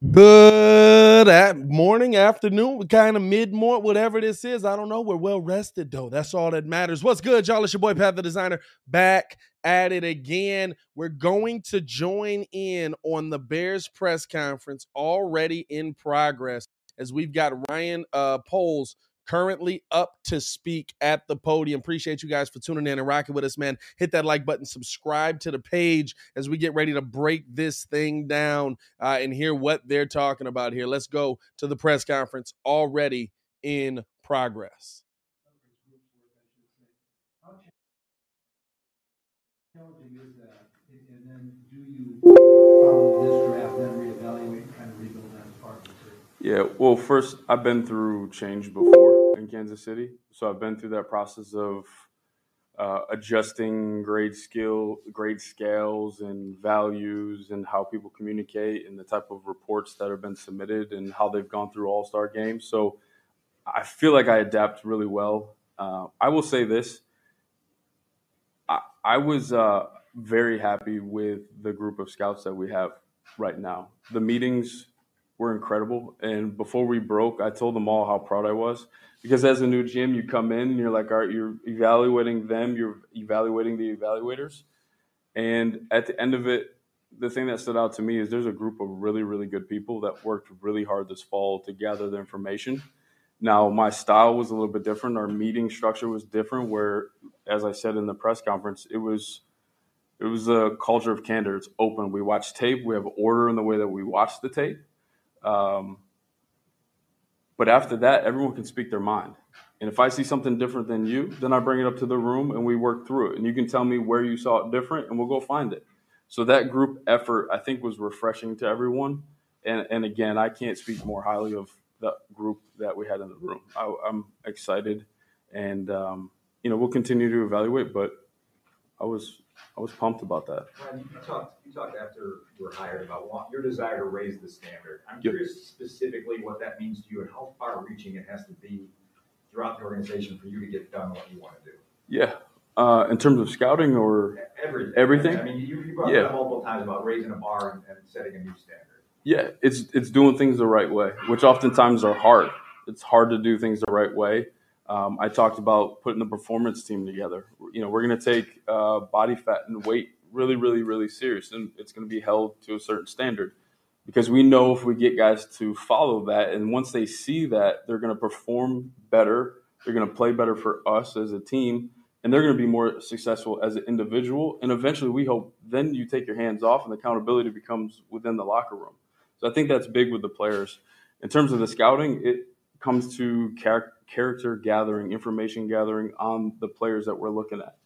Good at morning, afternoon, kind of mid morning, whatever this is. I don't know. We're well rested though. That's all that matters. What's good, y'all? It's your boy Pat the Designer back at it again. We're going to join in on the Bears press conference already in progress as we've got Ryan uh, Poles currently up to speak at the podium. Appreciate you guys for tuning in and rocking with us, man. Hit that like button, subscribe to the page as we get ready to break this thing down uh, and hear what they're talking about here. Let's go to the press conference already in progress. Yeah, well, first, I've been through change before Kansas City. So I've been through that process of uh, adjusting grade skill, grade scales, and values, and how people communicate, and the type of reports that have been submitted, and how they've gone through All Star games. So I feel like I adapt really well. Uh, I will say this: I, I was uh, very happy with the group of scouts that we have right now. The meetings were incredible, and before we broke, I told them all how proud I was because as a new gym, you come in and you're like, all right, you're evaluating them, you're evaluating the evaluators, and at the end of it, the thing that stood out to me is there's a group of really, really good people that worked really hard this fall to gather the information. Now, my style was a little bit different. Our meeting structure was different. Where, as I said in the press conference, it was it was a culture of candor. It's open. We watch tape. We have order in the way that we watch the tape. Um, but after that, everyone can speak their mind. And if I see something different than you, then I bring it up to the room and we work through it. And you can tell me where you saw it different, and we'll go find it. So that group effort, I think, was refreshing to everyone. And, and again, I can't speak more highly of the group that we had in the room. I, I'm excited, and um, you know we'll continue to evaluate. But I was I was pumped about that. Ryan, you talked, you talked after you were hired about want, your desire to raise the standard. I'm Yep. curious specifically what that means to you and how far reaching it has to be throughout the organization for you to get done what you want to do. Yeah. Uh, in terms of scouting, or Everything. Everything? I mean, you, you brought Yeah. up multiple times about raising a bar and, and setting a new standard. yeah, it's it's doing things the right way, which oftentimes are hard. It's hard to do things the right way. Um, I talked about putting the performance team together. You know, we're going to take uh, body fat and weight really, really, really serious, and it's going to be held to a certain standard because we know if we get guys to follow that, and once they see that, they're going to perform better. They're going to play better for us as a team, and they're going to be more successful as an individual. And eventually, we hope then you take your hands off, and accountability becomes within the locker room. So I think that's big with the players. In terms of the scouting, it comes to char- character gathering, information gathering on the players that we're looking at.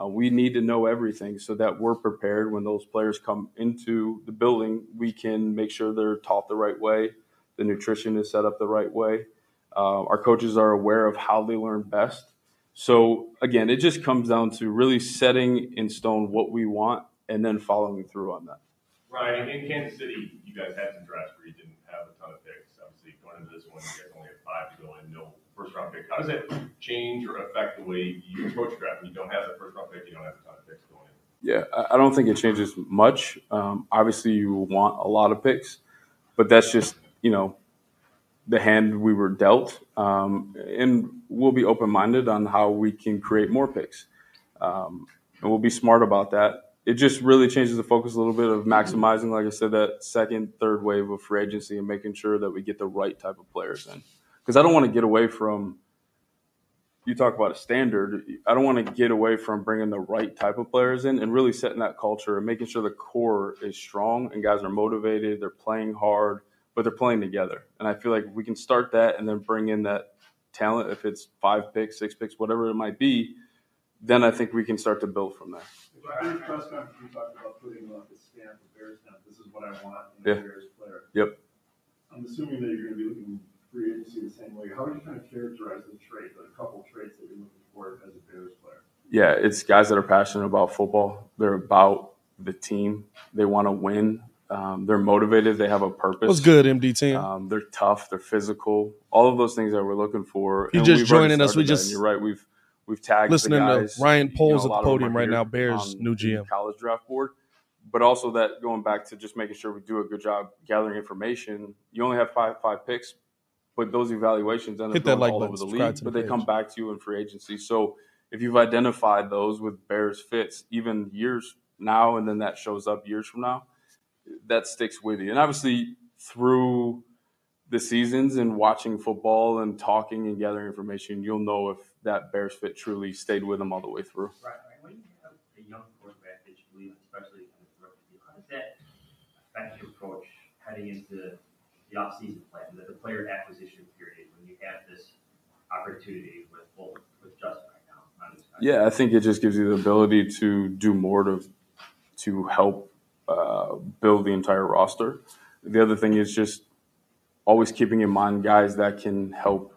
Uh, we need to know everything so that we're prepared when those players come into the building. We can make sure they're taught the right way, the nutrition is set up the right way. Uh, our coaches are aware of how they learn best. So again, it just comes down to really setting in stone what we want and then following through on that. Ryan, in Kansas City, you guys had some drafts where you didn't have a ton of picks. Obviously, going into this one, you guys five to go in, no first round pick. How does that change or affect the way you approach draft? When you don't have that first round pick, you don't have a ton of picks going in. Yeah, I I don't think it changes much. Um, obviously, you want a lot of picks, but that's just you know the hand we were dealt, um, and we'll be open minded on how we can create more picks, um, and we'll be smart about that. it just really changes the focus a little bit of maximizing, like I said, that second, third wave of free agency and making sure that we get the right type of players in. Because I don't want to get away from. You talk about a standard. I don't want to get away from bringing the right type of players in and really setting that culture and making sure the core is strong and guys are motivated. They're playing hard, but they're playing together. And I feel like we can start that and then bring in that talent. If it's five picks, six picks, whatever it might be, then I think we can start to build from there. During the press conference, you talked about putting on the stamp of Bears stamp. This is what I want in Yeah. a Bears player. Yep. I'm assuming that you're going to be looking free agency the same way. How would you kind of characterize the trait, the couple traits that you're looking for as a Bears player? Yeah, it's guys that are passionate about football. They're about the team. They want to win. Um, they're motivated. They have a purpose. What's good, MD team? Um, they're tough. They're physical. All of those things that we're looking for. You And just joining us, we started that, just and you're right. We've we've tagged listening the to guys, Ryan you know, Poles at the podium right now, Bears' new GM. college draft board. But also that going back to just making sure we do a good job gathering information. You only have five five picks, but those evaluations end up Hit that going like all button, over the league. the But they come back to you in free agency. So if you've identified those with Bears fits, even years now, and then that shows up years from now, that sticks with you. And obviously through the seasons and watching football and talking and gathering information, you'll know if that Bears fit truly stayed with them all the way through. Right, right. When you have a young quarterback that you believe, especially in the rookie how does that affect your approach heading into the offseason plan, the, the player acquisition period, when you have this opportunity with both with Justin right now? Yeah, I think it just gives you the ability to do more to to help uh, build the entire roster. The other thing is just always keeping in mind guys that can help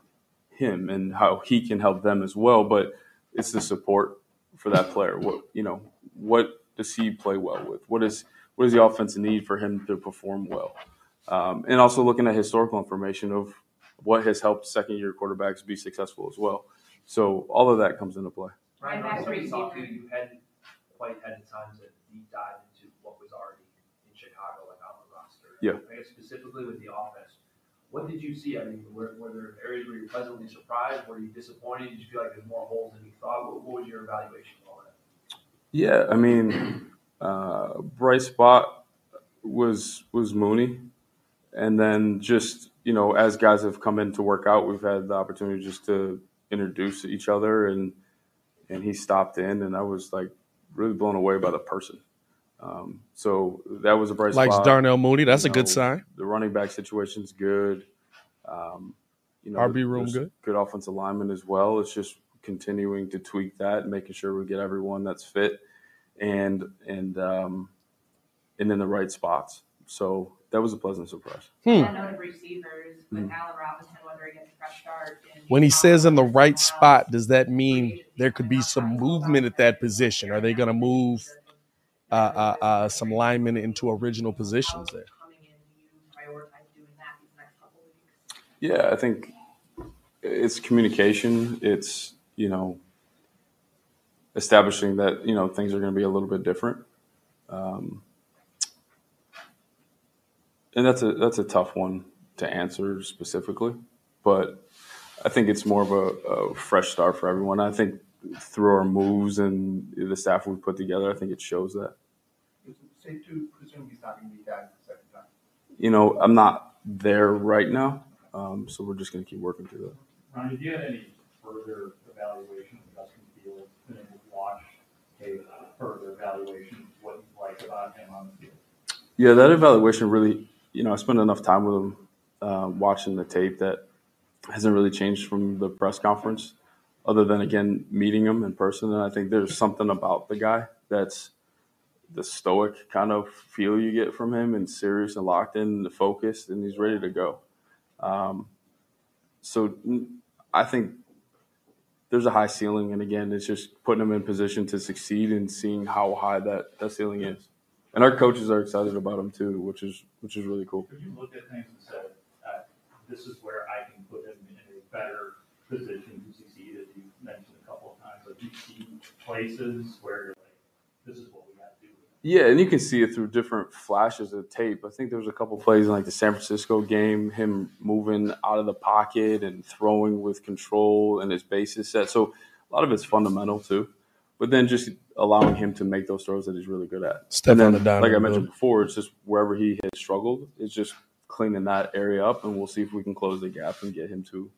him and how he can help them as well. But it's the support for that player. What you know, what does he play well with? What is what does the offense need for him to perform well? Um, and also looking at historical information of what has helped second year quarterbacks be successful as well. So all of that comes into play. Right. back on to the talk, you, you hadn't quite had the time to deep dive into what was already in Chicago, like on the roster. Yeah. I guess specifically with the offense, what did you see? I mean, were, were there areas where you were pleasantly surprised? Were you disappointed? Did you feel like there's more holes than you thought? What, what was your evaluation of all that? Yeah, I mean, uh, bright spot was was Mooney, and then just you know, as guys have come in to work out, we've had the opportunity just to introduce each other, and and he stopped in, and I was like really blown away by the person. Um, so that was a bright Likes spot. Darnell Mooney. That's You a good sign. The running back situation's good. Um, you know, RB room good. Good offensive lineman as well. It's just continuing to tweak that, and making sure we get everyone that's fit and and um, and in the right spots. So that was a pleasant surprise. Hmm. That receivers with. Allen Robinson, whether he fresh start. When he says in the right somewhere spot, does that mean there could be some movement at that position? Are they going to move uh, uh, uh, some linemen into original positions there? Coming in, do you prioritize doing that these next couple of weeks? Yeah, I think it's communication. It's you know establishing that you know things are going to be a little bit different, um, and that's a that's a tough one to answer specifically. But I think it's more of a, a fresh start for everyone. I think through our moves and the staff we've put together, I think it shows that. it to presume he's not going to be back the second time? You know, I'm not there right now, um, so we're just going to keep working through that. Ron, did you have any further evaluation of Justin Fields, been able to watch a further evaluation of what you like about him on the field? Yeah, that evaluation really, you know, I spent enough time with him uh, watching the tape that hasn't really changed from the press conference, other than again meeting him in person. And I think there's something about the guy that's the stoic kind of feel you get from him, and serious and locked in, and focused, and he's ready to go. Um, so I think there's a high ceiling, and again, it's just putting him in position to succeed and seeing how high that, that ceiling is. And our coaches are excited about him too, which is which is really cool. Could you look at things and said, uh, this is where I can put him in a better position to succeed, as you mentioned a couple of times, like you see places where you're like, this is what we got to do. Yeah, and you can see it through different flashes of tape. I think there was a couple plays in like the San Francisco game, him moving out of the pocket and throwing with control and his bases set. So a lot of it's fundamental too. But then just allowing him to make those throws that he's really good at. Step and on then, the dime, like I bro. mentioned before, it's just wherever he has struggled, it's just cleaning that area up, and we'll see if we can close the gap and get him to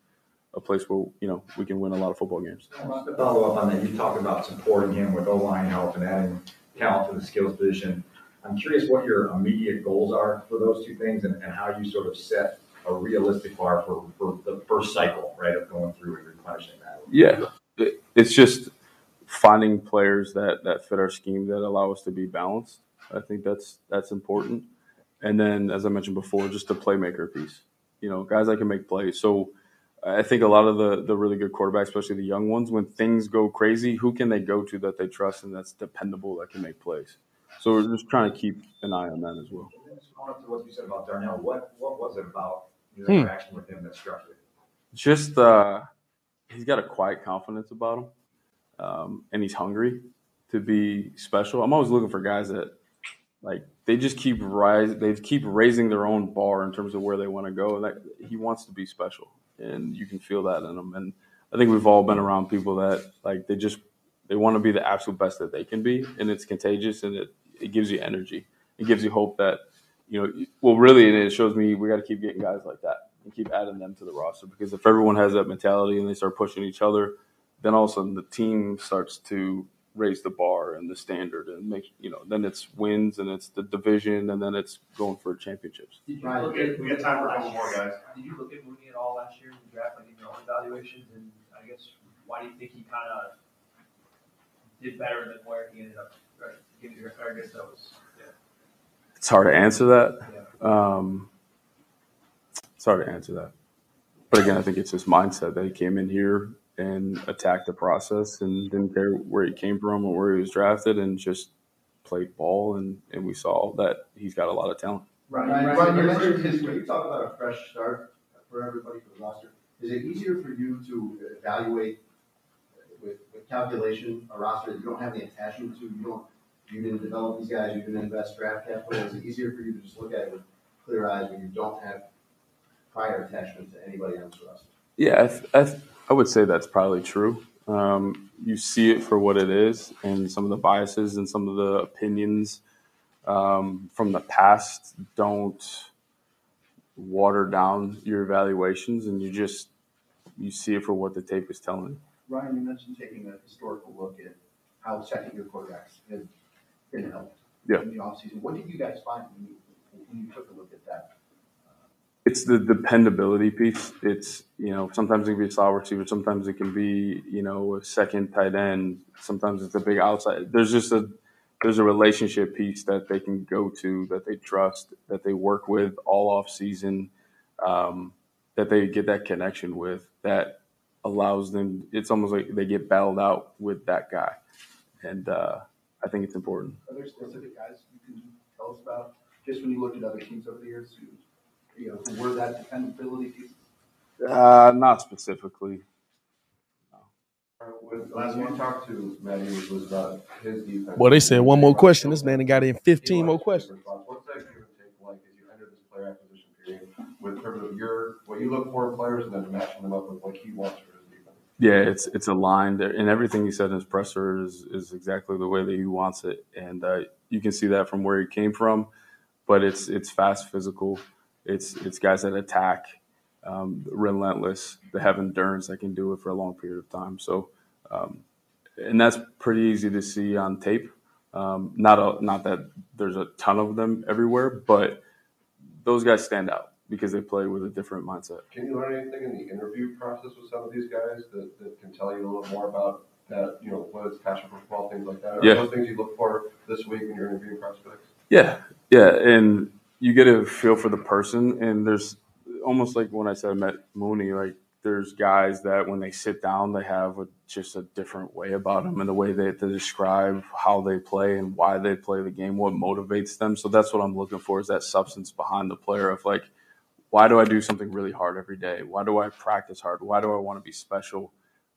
a place where you know we can win a lot of football games. To follow up on that, you talked about supporting him with O-line help and adding talent to the skills position. I'm curious what your immediate goals are for those two things and, and how you sort of set a realistic bar for, for the first cycle, right, of going through and replenishing that. Yeah, it, it's just finding players that that fit our scheme that allow us to be balanced. I think that's that's important. And then, as I mentioned before, just the playmaker piece. You know, guys that can make plays. So I think a lot of the the really good quarterbacks, especially the young ones, when things go crazy, who can they go to that they trust and that's dependable that can make plays? So we're just trying to keep an eye on that as well. Follow up to what you said about Darnell, what, what was it about your Hmm. interaction with him that struck you? just uh, he's got a quiet confidence about him, um, and he's hungry to be special. I'm always looking for guys that like they just keep rise, they keep raising their own bar in terms of where they want to go. Like he wants to be special, and you can feel that in him. And I think we've all been around people that like they just they want to be the absolute best that they can be, and it's contagious, and it it gives you energy. It gives you hope that you know. Well, really, and it shows me we got to keep getting guys like that and keep adding them to the roster because if everyone has that mentality and they start pushing each other, then all of a sudden the team starts to raise the bar and the standard and make you know then it's wins and it's the division and then it's going for championships. Did you look at, we got time for a couple more guys. Did you look at Mooney at all last year in the draft, like in your own evaluations? And I guess, why do you think he kind of did better than where he ended up? Right, give you, I guess that was, yeah. It's hard to answer that. Um, it's hard to answer that. But again, I think it's his mindset that he came in here and attacked the process and didn't care where he came from or where he was drafted and just played ball and, and we saw that he's got a lot of talent. Ryan, Ryan, Ryan, you mentioned his, when you talk about a fresh start for everybody for the roster, is it easier for you to evaluate with, with calculation, a roster that you don't have the attachment to, you don't, you didn't develop these guys, you didn't invest draft capital, is it easier for you to just look at it with clear eyes when you don't have prior attachment to anybody on this roster? Yeah, I, th- I, th- I would say that's probably true. Um, you see it for what it is, and some of the biases and some of the opinions um, from the past don't water down your evaluations, and you just you see it for what the tape is telling. you. Ryan, you mentioned taking a historical look at how second-year quarterbacks have been helped Yeah. in the offseason. What did you guys find when you, when you took a look at that? It's the dependability piece. It's you know sometimes it can be a slot receiver, sometimes it can be you know a second tight end, sometimes it's a big outside. There's just a there's a relationship piece that they can go to that they trust that they work with all off season, um, that they get that connection with that allows them. It's almost like they get battled out with that guy, and uh, I think it's important. Are there specific guys you can tell us about, just when you looked at other teams over the years, you know, who were that dependability piece? Uh, not specifically. Last one talked to Matty was, was about his defense. Well, they said one more question. This man got in 15 more questions. What's that give and take like as you enter this player acquisition period with terms of your, what you look for in players and then matching them up with what he wants for his defense? Yeah, it's it's aligned, and everything he said in his presser is is exactly the way that he wants it, and uh, you can see that from where he came from. But it's it's fast, physical. It's it's guys that attack, um, relentless. They have endurance that can do it for a long period of time. So, um, and that's pretty easy to see on tape. Um, not a, not that there's a ton of them everywhere, but those guys stand out because they play with a different mindset. Can you learn anything in the interview process with some of these guys that, that can tell you a little more about that, you know, what is passion for football, things like that? Are Yeah. those things you look for this week when you're interviewing prospects? Yeah, yeah, and you get a feel for the person, and there's almost like when I said I met Mooney, like there's guys that when they sit down, they have a, just a different way about them and the way they, they describe how they play and why they play the game, what motivates them. So that's what I'm looking for is that substance behind the player of like, why do I do something really hard every day? Why do I practice hard? Why do I want to be special?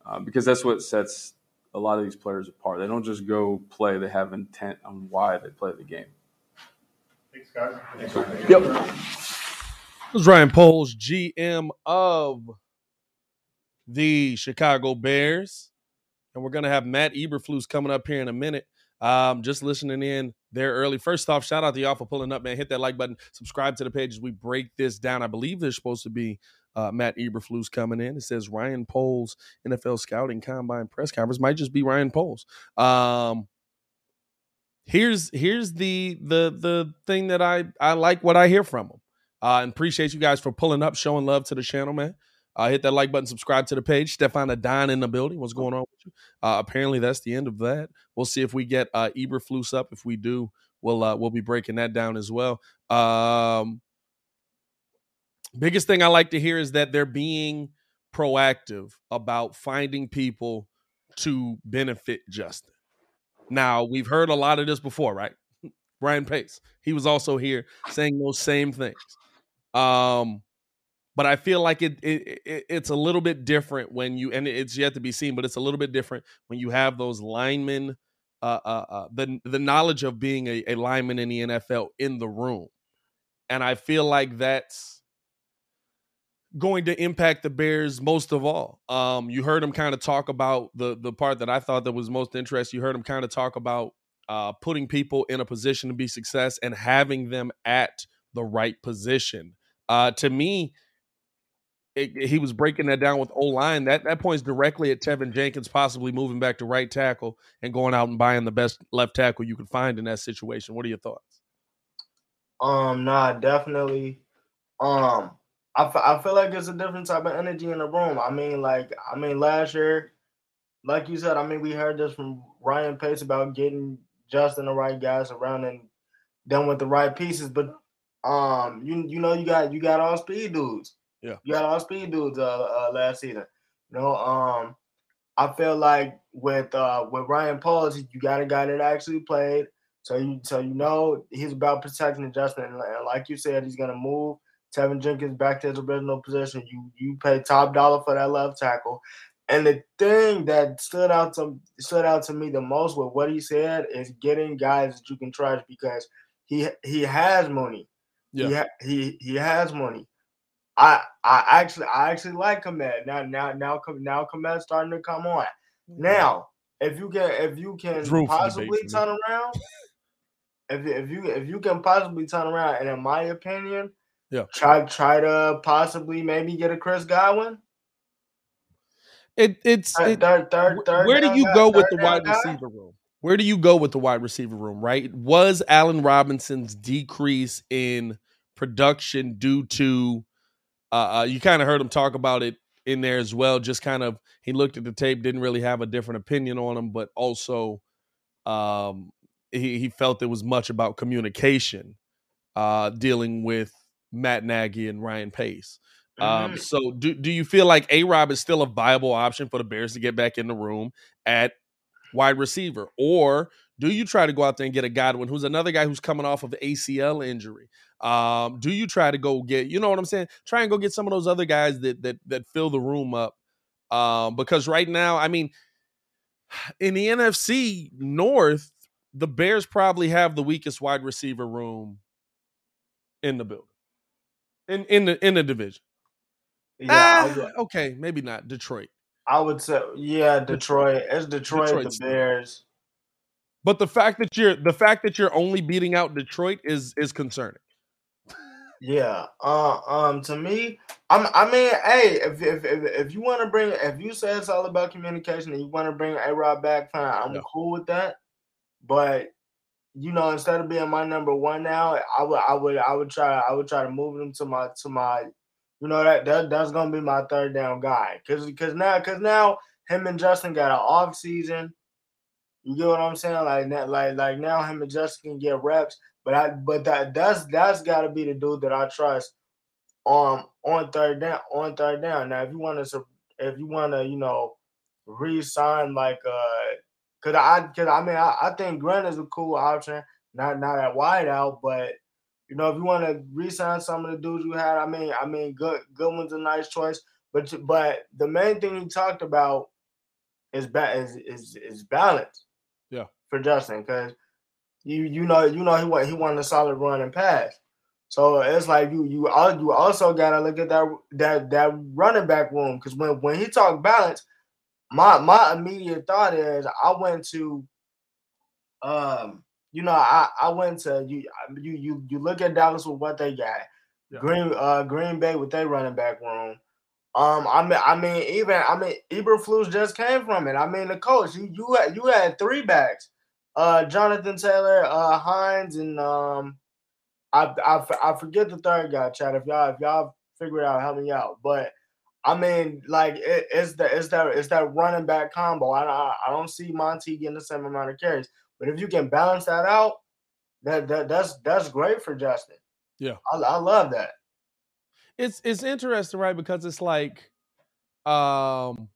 Uh, because that's what sets a lot of these players apart. They don't just go play; they have intent on why they play the game. Thanks, guys. Yep. This is Ryan Poles, GM of the Chicago Bears. and we're gonna have Matt Eberflus coming up here in a minute. Um, just listening in there early. First off, shout out to y'all for pulling up, man. Hit that like button, subscribe to the page as we break this down. I believe there's supposed to be uh, Matt Eberflus coming in. It says Ryan Poles NFL scouting combine press conference might just be Ryan Poles. Um, here's here's the the the thing that I I like what I hear from them. Uh, and appreciate you guys for pulling up, showing love to the channel, man. Uh, hit that like button, subscribe to the page. Stefan Adon in the building. What's going on with you? Uh, apparently, that's the end of that. We'll see if we get uh, Eberflus up. If we do, we'll uh, we'll be breaking that down as well. Um, biggest thing I like to hear is that they're being proactive about finding people to benefit Justin. Now, we've heard a lot of this before, right? Brian Pace, he was also here saying those same things. Um, but I feel like it, it, it, it's a little bit different when you and it's yet to be seen, but it's a little bit different when you have those linemen, uh, uh, uh the the knowledge of being a, a lineman in the NFL in the room, and I feel like that's going to impact the Bears most of all. Um, you heard him kind of talk about the the part that I thought that was most interesting. You heard him kind of talk about uh, putting people in a position to be success and having them at the right position. Uh, to me, it, he was breaking that down with O line. That that points directly at Teven Jenkins possibly moving back to right tackle and going out and buying the best left tackle you could find in that situation. What are your thoughts? Um, nah, definitely. Um, I, f- I feel like it's a different type of energy in the room. I mean, like, I mean, last year, like you said, I mean, we heard this from Ryan Pace about getting Justin the right guys around and done with the right pieces. But um, you you know, you got you got all speed dudes. Yeah. You got all speed dudes uh, uh last season. You know, um I feel like with uh with Ryan Poles, you got a guy that actually played. So you so you know he's about protecting Justin. And like you said, he's gonna move Teven Jenkins back to his original position. You you pay top dollar for that left tackle. And the thing that stood out to stood out to me the most with what he said is getting guys that you can trust because he he has money. Yeah. He he he has money. I I actually I actually like Kmet. Now now now now Kmet's starting to come on. Mm-hmm. Now, if you can if you can There's room for debate possibly turn around, if if you if you can possibly turn around, and in my opinion, Yeah. try try to possibly maybe get a Chris Godwin. It it's it- third, third, third where do you go with the wide receiver room? Where do you go with the wide receiver room, right? Was Allen Robinson's decrease in production due to uh, uh you kind of heard him talk about it in there as well, just kind of he looked at the tape, didn't really have a different opinion on him, but also um he, he felt it was much about communication uh dealing with Matt Nagy and Ryan Pace. Um, Mhm. so do do you feel like A Rob is still a viable option for the Bears to get back in the room at wide receiver? Or do you try to go out there and get a Godwin who's another guy who's coming off of ACL injury? Um, do you try to go get, you know what I'm saying? Try and go get some of those other guys that that that fill the room up. Um, because right now, I mean, in the NFC North, the Bears probably have the weakest wide receiver room in the building. In in the in the division. Yeah, Ah, would- okay, maybe not Detroit. I would say, yeah, Detroit. It's Detroit, Detroit's the Bears. But the fact that you're the fact that you're only beating out Detroit is is concerning. Yeah. Uh, um. To me, I'm. I mean, hey, if if if, if you want to bring, if you say it's all about communication and you want to bring A Rob back, fine. I'm Yeah. cool with that. But you know, instead of being my number one now, I would I would I would try I would try to move him to my to my, you know that that that's gonna be my third down guy. Cause cause now cause now him and Justin got an off season. You get what I'm saying? Like now, like like now him and Justin can get reps. But I but that that's that's got to be the dude that I trust on on third down on third down. Now if you want to if you want to you know re-sign like uh cause I cause I mean I, I think Grant is a cool option. Not not at wide out, but you know if you want to re-sign some of the dudes you had, I mean I mean good Goodwin's a nice choice. But but the main thing he talked about is ba- is is, is balance Yeah. for Justin because you you know you know he want he wanted a solid run and pass. So it's like you you you also gotta look at that that that running back room because when when he talked balance, my my immediate thought is I went to um you know I I went to you you you you look at Dallas with what they got. Yeah. Green uh Green Bay with their running back room. Um I mean I mean even I mean Eberflus just came from it. I mean the coach you you had you had three backs. Uh Jonathan Taylor, uh Hines and um I I, I forget the third guy, Chad. If y'all if y'all figure it out, help me out. But I mean, like it, it's that it's that it's that running back combo. I, I I don't see Monty getting the same amount of carries, but if you can balance that out, that that that's that's great for Justin. Yeah. I, I love that. It's it's interesting, right? Because it's like, um,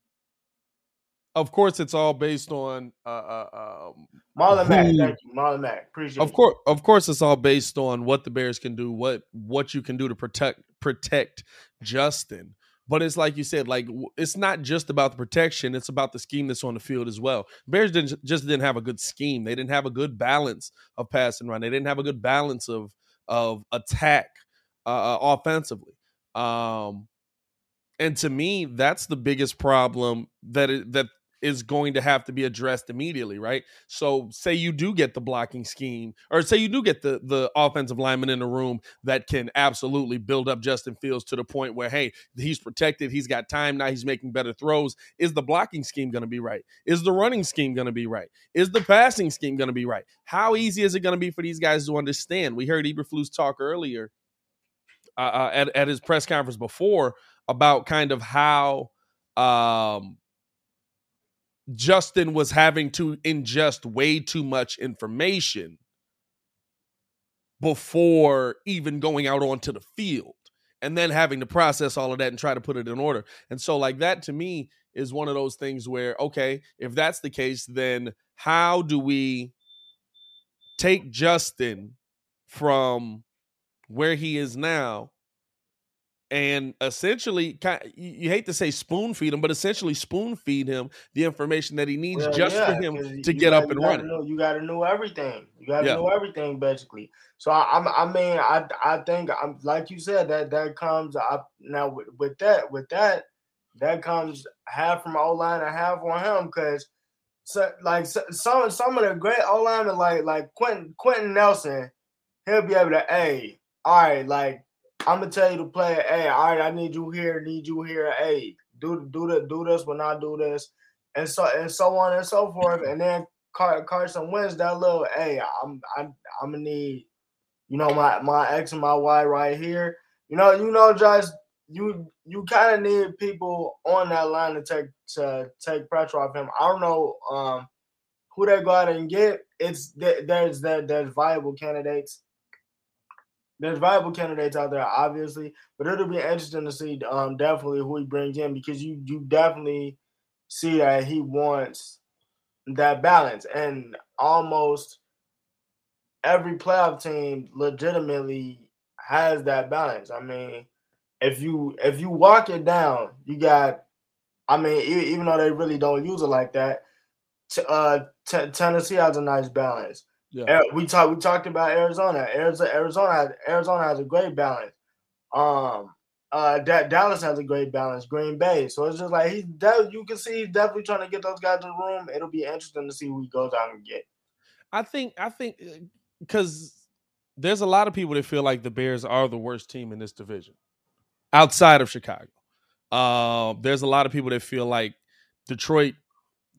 of course, it's all based on uh, uh um, Marlon Mack, thank you, Marlon Mack. Appreciate Of course, of course, it's all based on what the Bears can do, what what you can do to protect protect Justin. But it's like you said, like it's not just about the protection; it's about the scheme that's on the field as well. Bears didn't just didn't have a good scheme; they didn't have a good balance of pass and run. They didn't have a good balance of of attack uh, offensively. Um, and to me, that's the biggest problem that it, that is going to have to be addressed immediately, right? So, say you do get the blocking scheme, or say you do get the the offensive lineman in the room that can absolutely build up Justin Fields to the point where, hey, he's protected, he's got time now, he's making better throws. Is the blocking scheme going to be right? Is the running scheme going to be right? Is the passing scheme going to be right? How easy is it going to be for these guys to understand? We heard Eberflus talk earlier uh, uh, at at his press conference before about kind of how um Justin was having to ingest way too much information before even going out onto the field and then having to process all of that and try to put it in order. And so like that to me is one of those things where okay, if that's the case then how do we take Justin from where he is now and essentially you you hate to say spoon feed him but essentially spoon feed him the information that he needs Well, just yeah, for him to get got- up you and gotta running Know, you got to know everything. You got to Yeah. know everything basically. So I, I mean, I, I think I'm like you said that that comes up now with, with that with that that comes half from O line and half on him because so, like so, some some of the great O linemen like like Quenton Quenton Nelson, he'll be able to hey, all right, like I'm gonna tell you to play. Hey, all right, I need you here, need you here. Hey, do do the do this when I do this, and so and so on and so forth. And then Car- Carson Wentz that little. Hey, I'm I'm I'm gonna need, you know, my my X and my Y right here. You know, you know, just you you kind of need people on that line to take to take pressure off him. I don't know um who they go out and get. It's there- there's there, there's viable candidates there's viable candidates out there, obviously, but it'll be interesting to see um definitely who he brings in because you you definitely see that he wants that balance and almost every playoff team legitimately has that balance. I mean, if you if you walk it down, you got I mean, even though they really don't use it like that, t- uh, t- Tennessee has a nice balance. Yeah. Uh, We talked we talked about Arizona. Arizona Arizona has, Arizona has a great balance. Um uh Da- Dallas has a great balance. Green Bay. So it's just like he's de- you can see he's definitely trying to get those guys in the room. It'll be interesting to see who he goes out and get. I think I think because there's a lot of people that feel like the Bears are the worst team in this division outside of Chicago. Uh, there's a lot of people that feel like Detroit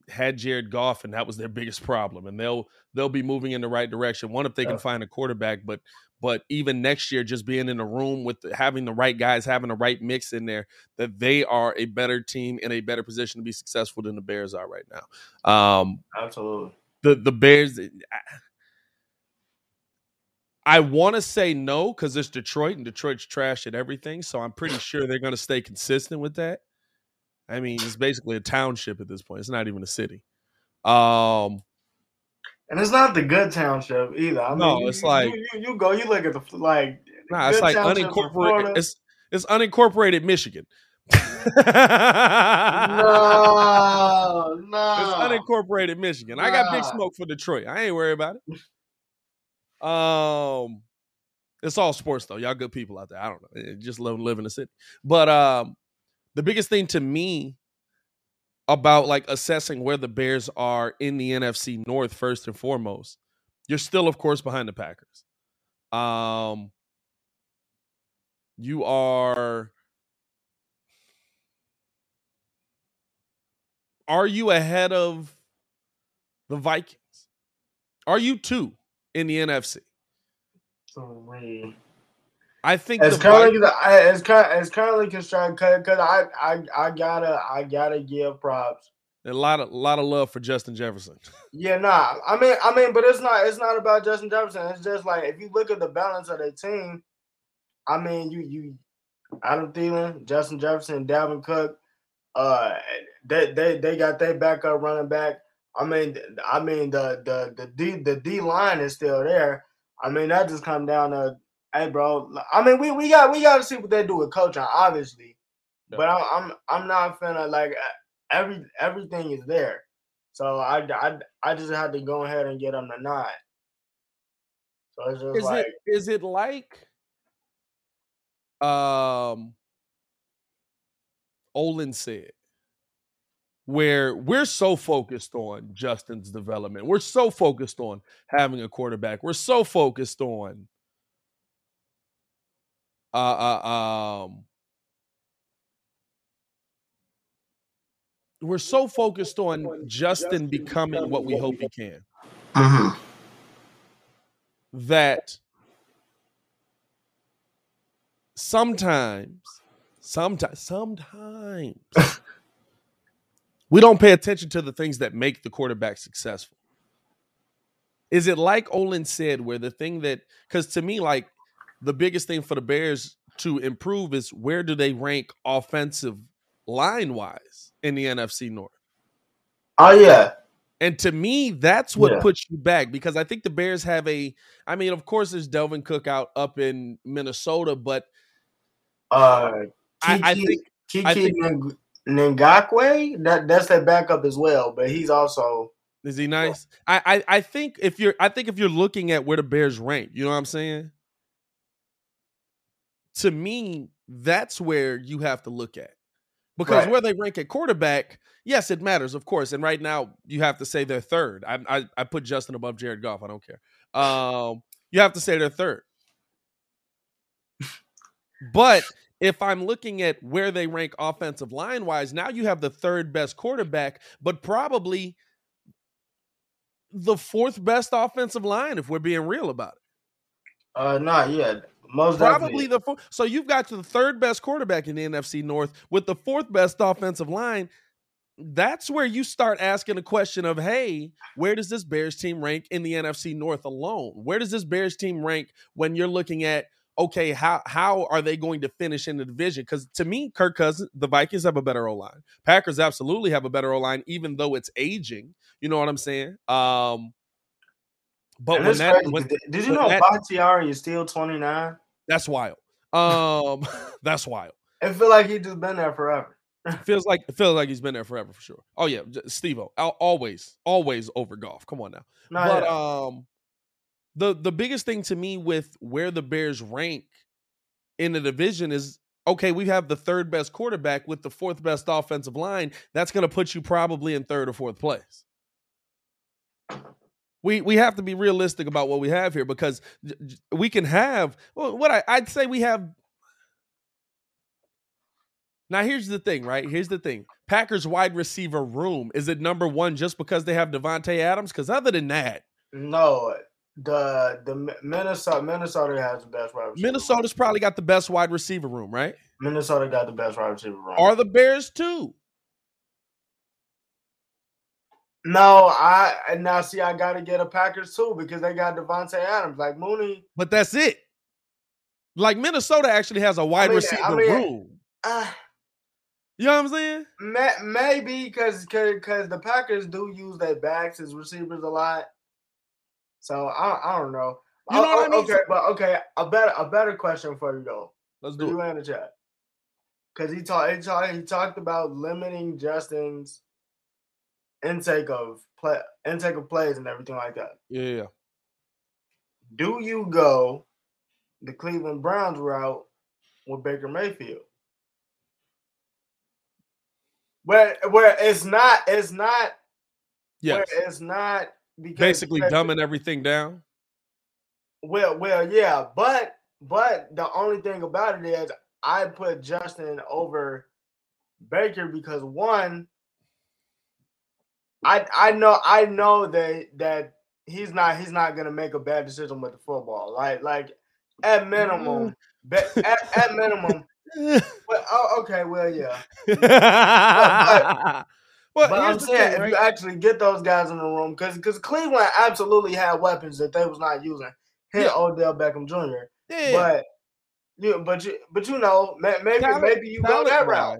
had Jared Goff and that was their biggest problem, and they'll they'll be moving in the right direction. One if they Yeah. can find a quarterback, but but even next year, just being in a room with the, having the right guys, having the right mix in there, that they are a better team in a better position to be successful than the Bears are right now. Um, Absolutely. the the Bears. I, I want to say no because it's Detroit and Detroit's trash at everything, so I'm pretty sure they're going to stay consistent with that. I mean, it's basically a township at this point. It's not even a city. Um, And it's not the good township either. I mean, No, you- it's you- like- you, you go, you look at the like. nah, it's like unincorporated. It's it's unincorporated Michigan. no, no. It's unincorporated Michigan. I got big smoke for Detroit. I ain't worried about it. Um, it's all sports though. Y'all good people out there. I don't know. Just love living in the city. But um, the biggest thing to me about like assessing where the Bears are in the NFC North first and foremost. You're still, of course, behind the Packers. Um, you are. Are you ahead of the Vikings? Are you two in the NFC? Three. I think It's the currently Vikings- it's currently it's currently constructed because I, I I gotta I gotta give props. a lot of a lot of love for Justin Jefferson. Yeah, nah. I mean, I mean, but it's not. It's not about Justin Jefferson. It's just like if you look at the balance of the team. I mean, you you Adam Thielen, Justin Jefferson, Dalvin Cook. Uh, they they they got their backup running back. I mean, I mean the the the D the D line is still there. I mean, that just come down to hey, bro. I mean, we we got we got to see what they do with coaching, obviously. But I'm I'm I'm not finna like every everything is there. So I, I, I just had to go ahead and get them the nod. So it's just Is like it is it like um Olin said where we're so focused on Justin's development. We're so focused on having a quarterback. We're so focused on uh, uh um we're so focused on Justin becoming what we hope he can that sometimes, sometimes, sometimes we don't pay attention to the things that make the quarterback successful. Is it like Olin said, where the thing that, because to me, like the biggest thing for the Bears to improve is where do they rank offensive line wise in the NFC North? Oh yeah. And to me, that's what Yeah. puts you back because I think the Bears have a. I mean, of course, there's Dalvin Cook out up in Minnesota, but uh, I, I think Kiki I think Ng- Ngakwe, that that's their backup as well, but he's also is he nice? I, I I think if you're I think if you're looking at where the Bears rank, you know what I'm saying? To me, that's where you have to look at. Because Right. where they rank at quarterback, yes, it matters, of course. And right now, you have to say they're third. I I, I put Justin above Jared Goff. I don't care. Um, you have to say they're third. But if I'm looking at where they rank offensive line wise, now you have the third best quarterback, but probably the fourth best offensive line, if we're being real about it. uh not yet. Most Probably definitely. the four, so you've got the third best quarterback in the NFC North with the fourth best offensive line. That's where you start asking a question of, hey, where does this Bears team rank in the NFC North alone? Where does this Bears team rank when you're looking at, okay, how how are they going to finish in the division? Because to me, Kirk Cousins, the Vikings have a better O line. Packers absolutely have a better O line, even though it's aging. You know what I'm saying? Um, but when that, crazy, when, did you know that- Bakhtiari is still 29? that's wild. Um, that's wild. I feel like he just been there forever. feels like it feels like he's been there forever for sure. Oh yeah, Steve O, always, always over golf. Come on now. No, but yeah. um, the the biggest thing to me with where the Bears rank in the division is okay. We have the third best quarterback with the fourth best offensive line. That's going to put you probably in third or fourth place. We we have to be realistic about what we have here because we can have well, what I, I'd say we have now here's the thing, right? Here's the thing. Packers wide receiver room is it number one just because they have Davante Adams? Because other than that, No, the the Minnesota Minnesota has the best wide receiver. Minnesota's probably got the best wide receiver room, right? Minnesota got the best wide receiver room. Are the Bears too? No, I and now see I gotta get a Packers too because they got Davante Adams. Like Mooney, But that's it. Like Minnesota actually has a wide mean- receiver I mean- room. uh, You know what I'm saying? may, maybe because because the Packers do use their backs as receivers a lot. So I I don't know. You know Oh, what I mean? Okay, but okay, a better a better question for you though. Let's do you it. and the chat. Because he talked he talked he talked about limiting Justin's intake of play intake of plays and everything like that. Yeah. Do you go the Cleveland Browns route with Baker Mayfield? where where it's not it's not Yes. where it's not because Basically dumbing everything down. Well, well, yeah, but but the only thing about it is I put Justin over Baker because one, I I know I know that that he's not he's not gonna make a bad decision with the football. Like like at minimum, mm. at, at minimum. Well, oh, okay, well, yeah. well, but I'm saying thing, if you actually get those guys in the room, because because Cleveland absolutely had weapons that they was not using. Hit Yeah. Odell Beckham Jr. Yeah. But you but you but you know maybe Talent- maybe you go that route.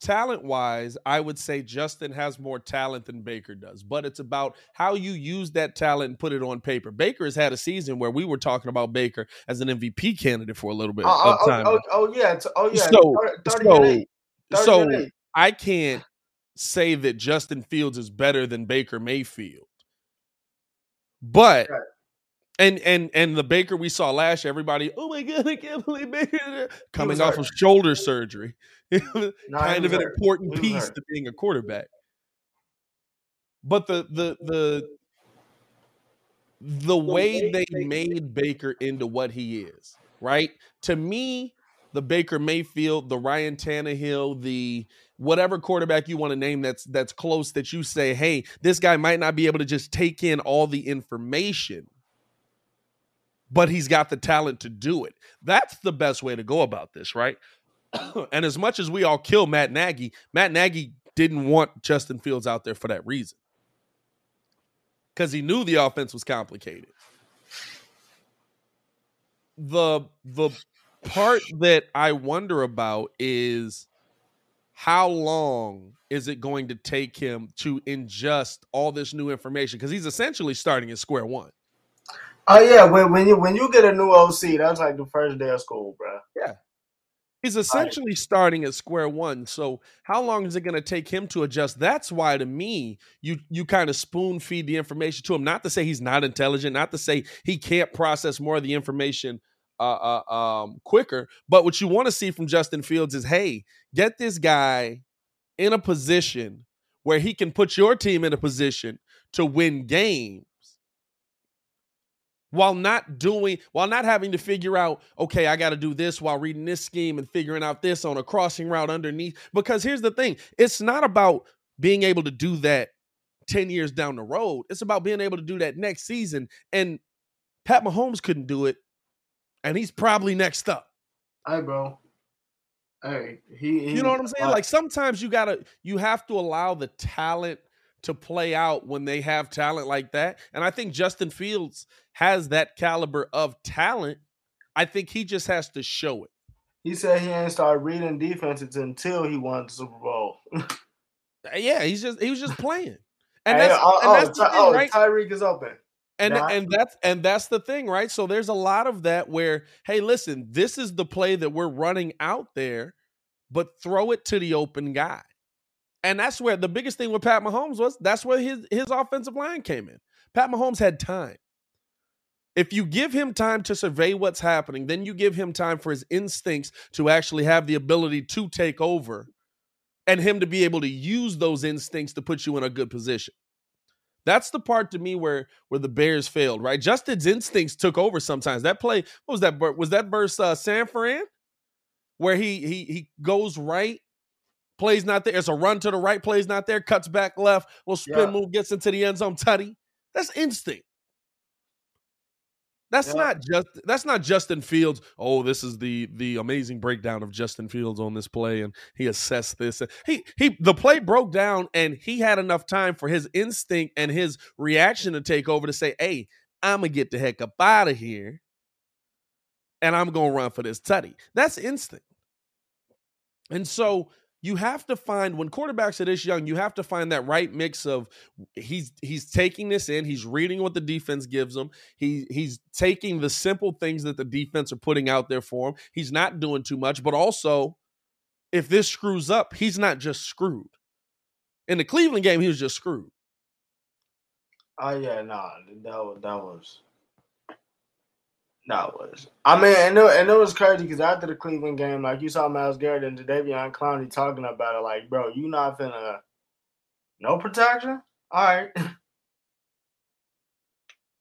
Talent-wise- Talent-wise, I would say Justin has more talent than Baker does, but it's about how you use that talent and put it on paper. Baker has had a season where we were talking about Baker as an MVP candidate for a little bit Oh, of oh, time. oh, oh, oh, yeah, oh yeah. so, 30 so, and eight. 30 so eight. I can't say that Justin Fields is better than Baker Mayfield, but and and and the Baker we saw last year, everybody, oh my god, I can't believe Baker coming off hurt. of shoulder surgery, kind of an hurt. important piece hurt. to being a quarterback. But the the the the way they made Baker into what he is, right? To me, the Baker Mayfield, the Ryan Tannehill, the whatever quarterback you want to name that's that's close that you say, hey, this guy might not be able to just take in all the information, but he's got the talent to do it. That's the best way to go about this, right? and as much as we all kill Matt Nagy, Matt Nagy didn't want Justin Fields out there for that reason. Because he knew the offense was complicated. The the part that I wonder about is how long is it going to take him to ingest all this new information? Because he's essentially starting at square one. Oh yeah, when when you when you get a new OC, that's like the first day of school, bro. Yeah. He's essentially starting at square one. So how long is it going to take him to adjust? That's why to me, you you kind of spoon feed the information to him. Not to say he's not intelligent, not to say he can't process more of the information uh, uh, um, quicker. But what you want to see from Justin Fields is, hey, get this guy in a position where he can put your team in a position to win games while not doing while not having to figure out okay i got to do this while reading this scheme and figuring out this on a crossing route underneath. Because here's the thing it's not about being able to do that 10 years down the road. It's about being able to do that next season and pat mahomes couldn't do it and he's probably next up. Hey, bro. Hey, he, he you know what i'm saying? Like sometimes you gotta you have to allow the talent to play out when they have talent like that and i think justin fields has that caliber of talent i think he just has to show it he said he ain't started reading defenses until he won the Super Bowl. Uh, yeah he's just he was just playing and Hey, that's, oh, and oh, that's the thing, oh, right? Tyreek is open. And Nah. and that's and that's the thing, right? So there's a lot of that where, hey, listen, this is the play that we're running out there, but throw it to the open guy. And that's where the biggest thing with Pat Mahomes was that's where his his offensive line came in. Pat Mahomes had time. If you give him time to survey what's happening, then you give him time for his instincts to actually have the ability to take over and him to be able to use those instincts to put you in a good position. That's the part to me where where the Bears failed, right? Justin's instincts took over sometimes. That play, what was that? Was that verse uh, San Fran, where he he he goes right, plays not there. It's a run to the right, plays not there, cuts back left, little spin Yeah. move, gets into the end zone, tutty. That's instinct. That's Yeah. not just that's not Justin Fields. Oh, this is the the amazing breakdown of Justin Fields on this play, and he assessed this. He he the play broke down, and he had enough time for his instinct and his reaction to take over to say, "Hey, I'm gonna get the heck up out of here, and I'm gonna run for this tutty." That's instinct. And so you have to find when quarterbacks are this young, you have to find that right mix of he's he's taking this in, he's reading what the defense gives him, he he's taking the simple things that the defense are putting out there for him. He's not doing too much, but also if this screws up, he's not just screwed. In the Cleveland game, he was just screwed. Oh yeah, nah, that was that was No, it was. I mean, and it, and it was crazy because after the Cleveland game, like you saw Myles Garrett and Davion Clowney talking about it, like, bro, you not finna no protection. All right.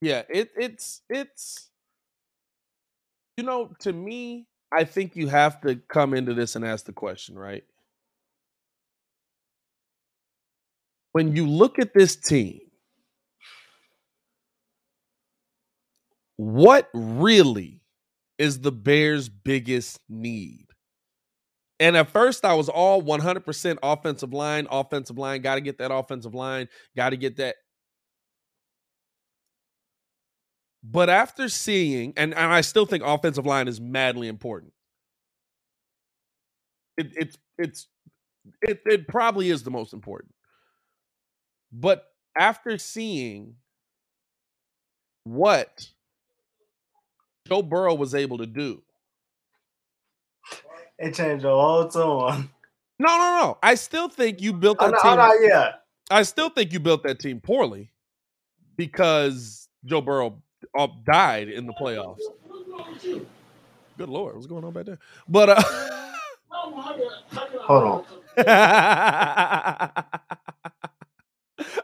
Yeah, it it's it's you know, to me, I think you have to come into this and ask the question, right? When you look at this team, what really is the Bears' biggest need? And at first, I was all 100% offensive line, offensive line, got to get that offensive line, got to get that. But after seeing, and, and I still think offensive line is madly important. It, it's it's it, it probably is the most important. But after seeing what Joe Burrow was able to do, it changed the whole tone. No, no, no. I still think you built that I'm team. I'm not, yeah. I still think you built that team poorly because Joe Burrow uh, died in the playoffs. Good lord, what's going on back there? But uh, Hold on.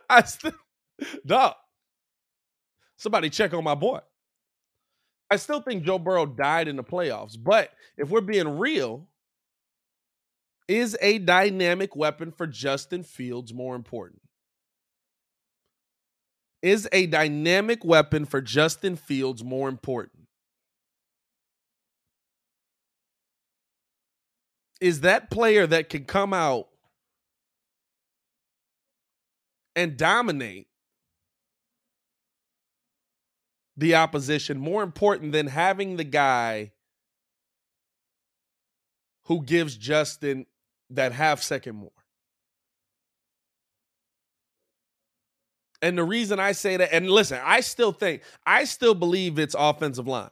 I still, dog. Somebody check on my boy. I still think Joe Burrow died in the playoffs, but if we're being real, is a dynamic weapon for Justin Fields more important? Is a dynamic weapon for Justin Fields more important? Is that player that can come out and dominate the opposition more important than having the guy who gives Justin that half second more. And the reason I say that, and listen, I still think, I still believe it's offensive line.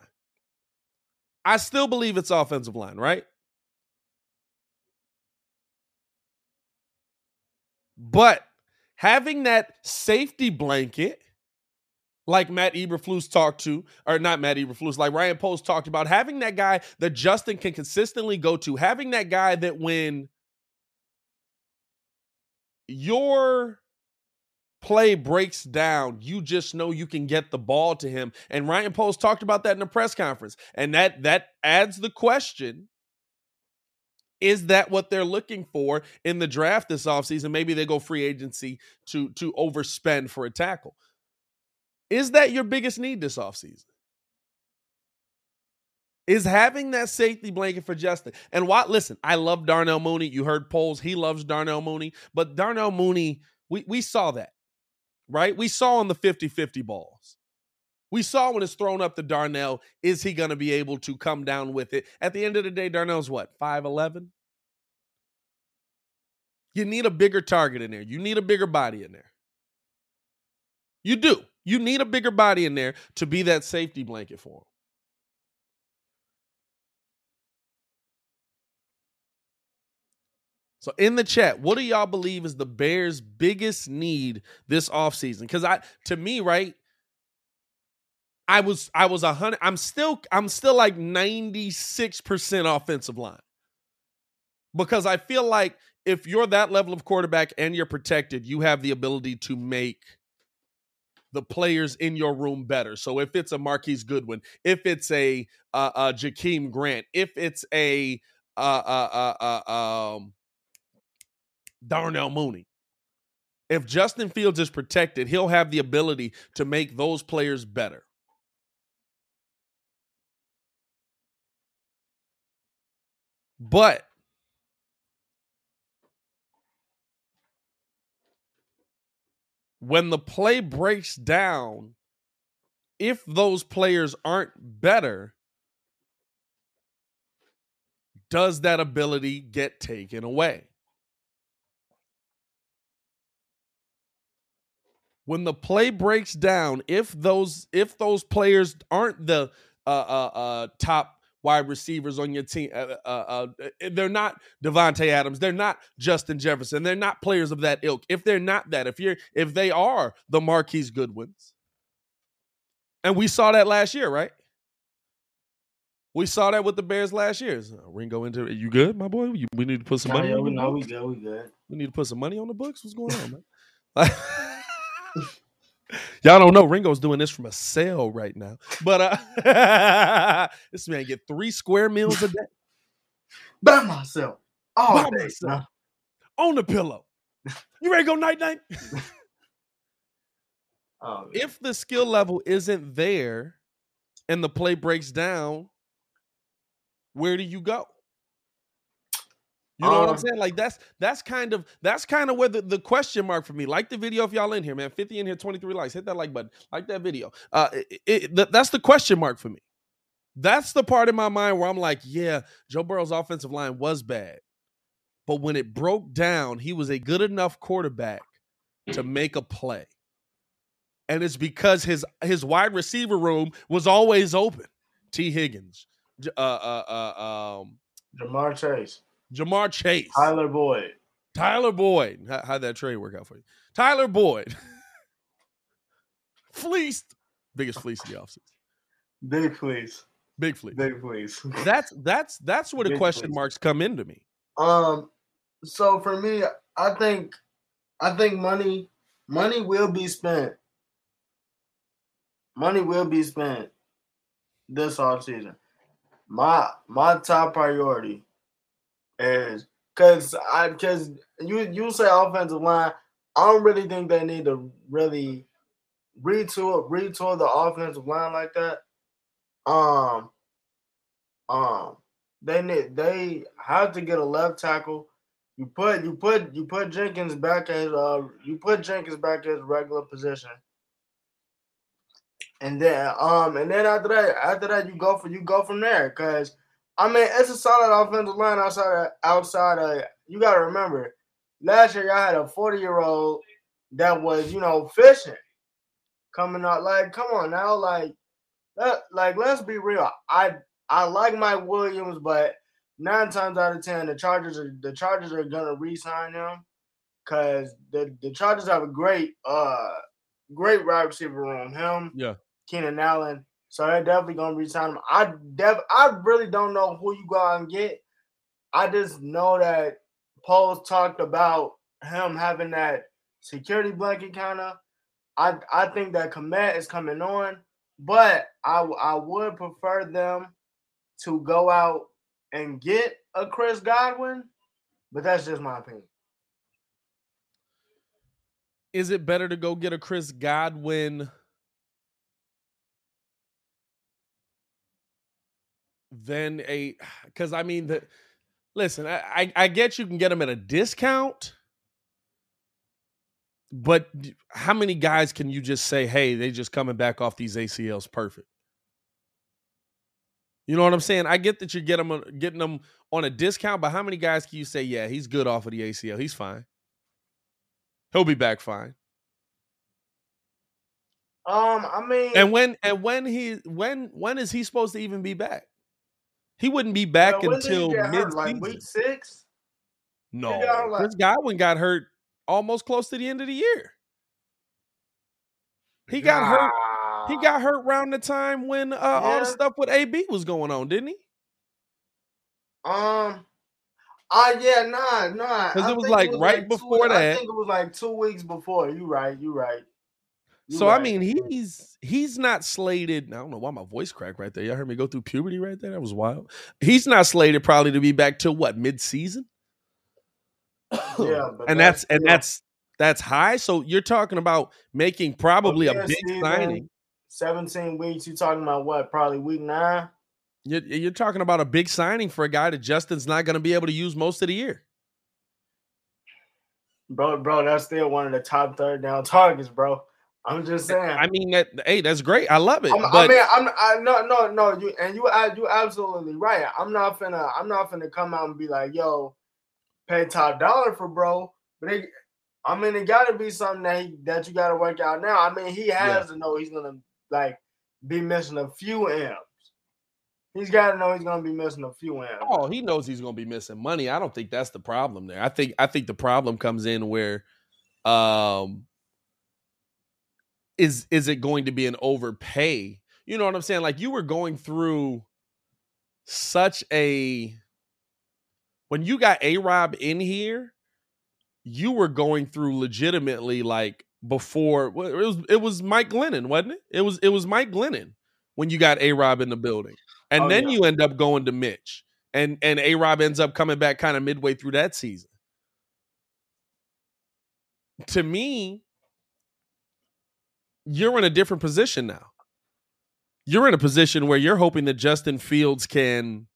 I still believe it's offensive line, right? But having that safety blanket, like Matt Eberflus talked to, or not Matt Eberflus, like Ryan Poles talked about, having that guy that Justin can consistently go to, having that guy that when your play breaks down, you just know you can get the ball to him. And Ryan Poles talked about that in the press conference. And that that adds the question is that what they're looking for in the draft this offseason? Maybe they go free agency to to overspend for a tackle. Is that your biggest need this offseason? Is having that safety blanket for Justin. And what listen, I love Darnell Mooney. You heard Poles, he loves Darnell Mooney, but Darnell Mooney, we we saw that. Right? We saw on the 50-50 balls. We saw when it's thrown up to Darnell, is he going to be able to come down with it? At the end of the day, Darnell's what, 5'11? You need a bigger target in there. You need a bigger body in there. You do. You need a bigger body in there to be that safety blanket for him. So in the chat, what do y'all believe is the Bears' biggest need this offseason? Because I to me, right, I was I was a hundred. I'm still I'm still like 96% offensive line. Because I feel like if you're that level of quarterback and you're protected, you have the ability to make the players in your room better. So if it's a Marquise Goodwin, if it's a uh, uh Jakeem Grant, if it's a uh uh uh, uh um Darnell Mooney. If Justin Fields is protected, he'll have the ability to make those players better. But when the play breaks down, if those players aren't better, does that ability get taken away? When the play breaks down, if those if those players aren't the uh, uh, uh, top wide receivers on your team. Uh, uh, uh, they're not Davante Adams. They're not Justin Jefferson. They're not players of that ilk. If they're not that, if you're if they are the Marquise Goodwins, and we saw that last year, right? We saw that with the Bears last year. So, Ringo into you good, my boy? You, we need to put some money. yeah, on we the know we good, we good. We need to put some money on the books. What's going on, man? Y'all don't know Ringo's doing this from a sale right now. But uh this man get three square meals a day By myself. All By day. myself. On the pillow. You ready to go night night? Oh, if the skill level isn't there and the play breaks down, where do you go? You know what I'm Um, saying? Like that's that's kind of that's kind of where the, the question mark for me. Like the video if y'all in here, man. 50 in here, 23 likes. Hit that like button. Like that video. Uh it, it- th- that's the question mark for me. That's the part in my mind where I'm like, yeah, Joe Burrow's offensive line was bad. But when it broke down, he was a good enough quarterback to make a play. And it's because his his wide receiver room was always open. Tee Higgins, uh, uh, uh, um, Ja'Marr Chase, Ja'Marr Chase, Tyler Boyd. Tyler Boyd. How, how'd that trade work out for you? Tyler Boyd. Fleeced. Biggest fleece of the offseason. Big please. Big fleece. Big please. That's that's that's where the Big question fleece. marks come into me. Um, so for me, I think, I think money, money will be spent. Money will be spent this off season. My my top priority is because I because you you say offensive line. I don't really think they need to really retool retool the offensive line like that. Um, um, they need they have to get a left tackle. You put you put you put Jenkins back as uh you put Jenkins back as regular position. And then um and then after that after that you go for you go from there because I mean it's a solid offensive line outside of outside of you gotta remember last year y'all had a 40 year old that was you know fishing coming out like come on now like let, like let's be real I I like Mike Williams but nine times out of ten, the Chargers are the Chargers are gonna re-sign him because the the Chargers have a great uh great wide receiver room. Him, Yeah. Keenan Allen. So they're definitely gonna re-sign him. I def I really don't know who you go out and get. I just know that Poles talked about him having that security blanket kind of. I I think that Kmet is coming on, but I I would prefer them to go out and get a Chris Godwin, but that's just my opinion. Is it better to go get a Chris Godwin than a because I mean the listen, I, I I get you can get them at a discount, but how many guys can you just say, hey, they just coming back off these ACLs perfect? You know what I'm saying? I get that you're getting them, getting them on a discount, but how many guys can you say, yeah, he's good off of the ACL? He's fine. He'll be back fine. Um, I mean, And when and when he when when is he supposed to even be back? He wouldn't be back until mid like week six. No, got like- Chris Godwin got hurt almost close to the end of the year. He got hurt. He got hurt around the time when uh, all the stuff with AB was going on, didn't he? Um. Ah, yeah, nah, nah. 'Cause Because it was like was right two- before I that. think it was like two weeks before. You right. You right. So I mean, he's he's not slated. I don't know why my voice cracked right there. Y'all heard me go through puberty right there. That was wild. He's not slated probably to be back till what mid season. Yeah, and that's that's and still- that's that's high. So you're talking about making probably a Yeah, big season, signing. Seventeen weeks. You're talking about what? Probably week nine. You're, you're talking about a big signing for a guy that Justin's not going to be able to use most of the year. Bro, bro, that's still one of the top third down targets, bro. I'm just saying. I mean that. Hey, that's great. I love it. I'm, but I mean, I'm I, no, no, no. You and you, a- you absolutely right. I'm not finna, I'm not finna come out and be like, yo, pay top dollar for bro. But it, I mean, it got to be something that he, that you got to work out now. I mean, he has to know he's gonna like be missing a few M's. He's got to know he's gonna be missing a few M's. Oh, he knows he's to be missing money. I don't think that's the problem there. I think I think the problem comes in where um is is it going to be an overpay? You know what I'm saying? Like you were going through such a when you got A Rob in here, you were going through legitimately like before it was it was Mike Glennon, wasn't it? It was it was Mike Glennon when you got A Rob in the building. And Oh, then yeah. you end up going to Mitch. And and A Rob ends up coming back kind of midway through that season. To me, you're in a different position now. You're in a position where you're hoping that Justin Fields can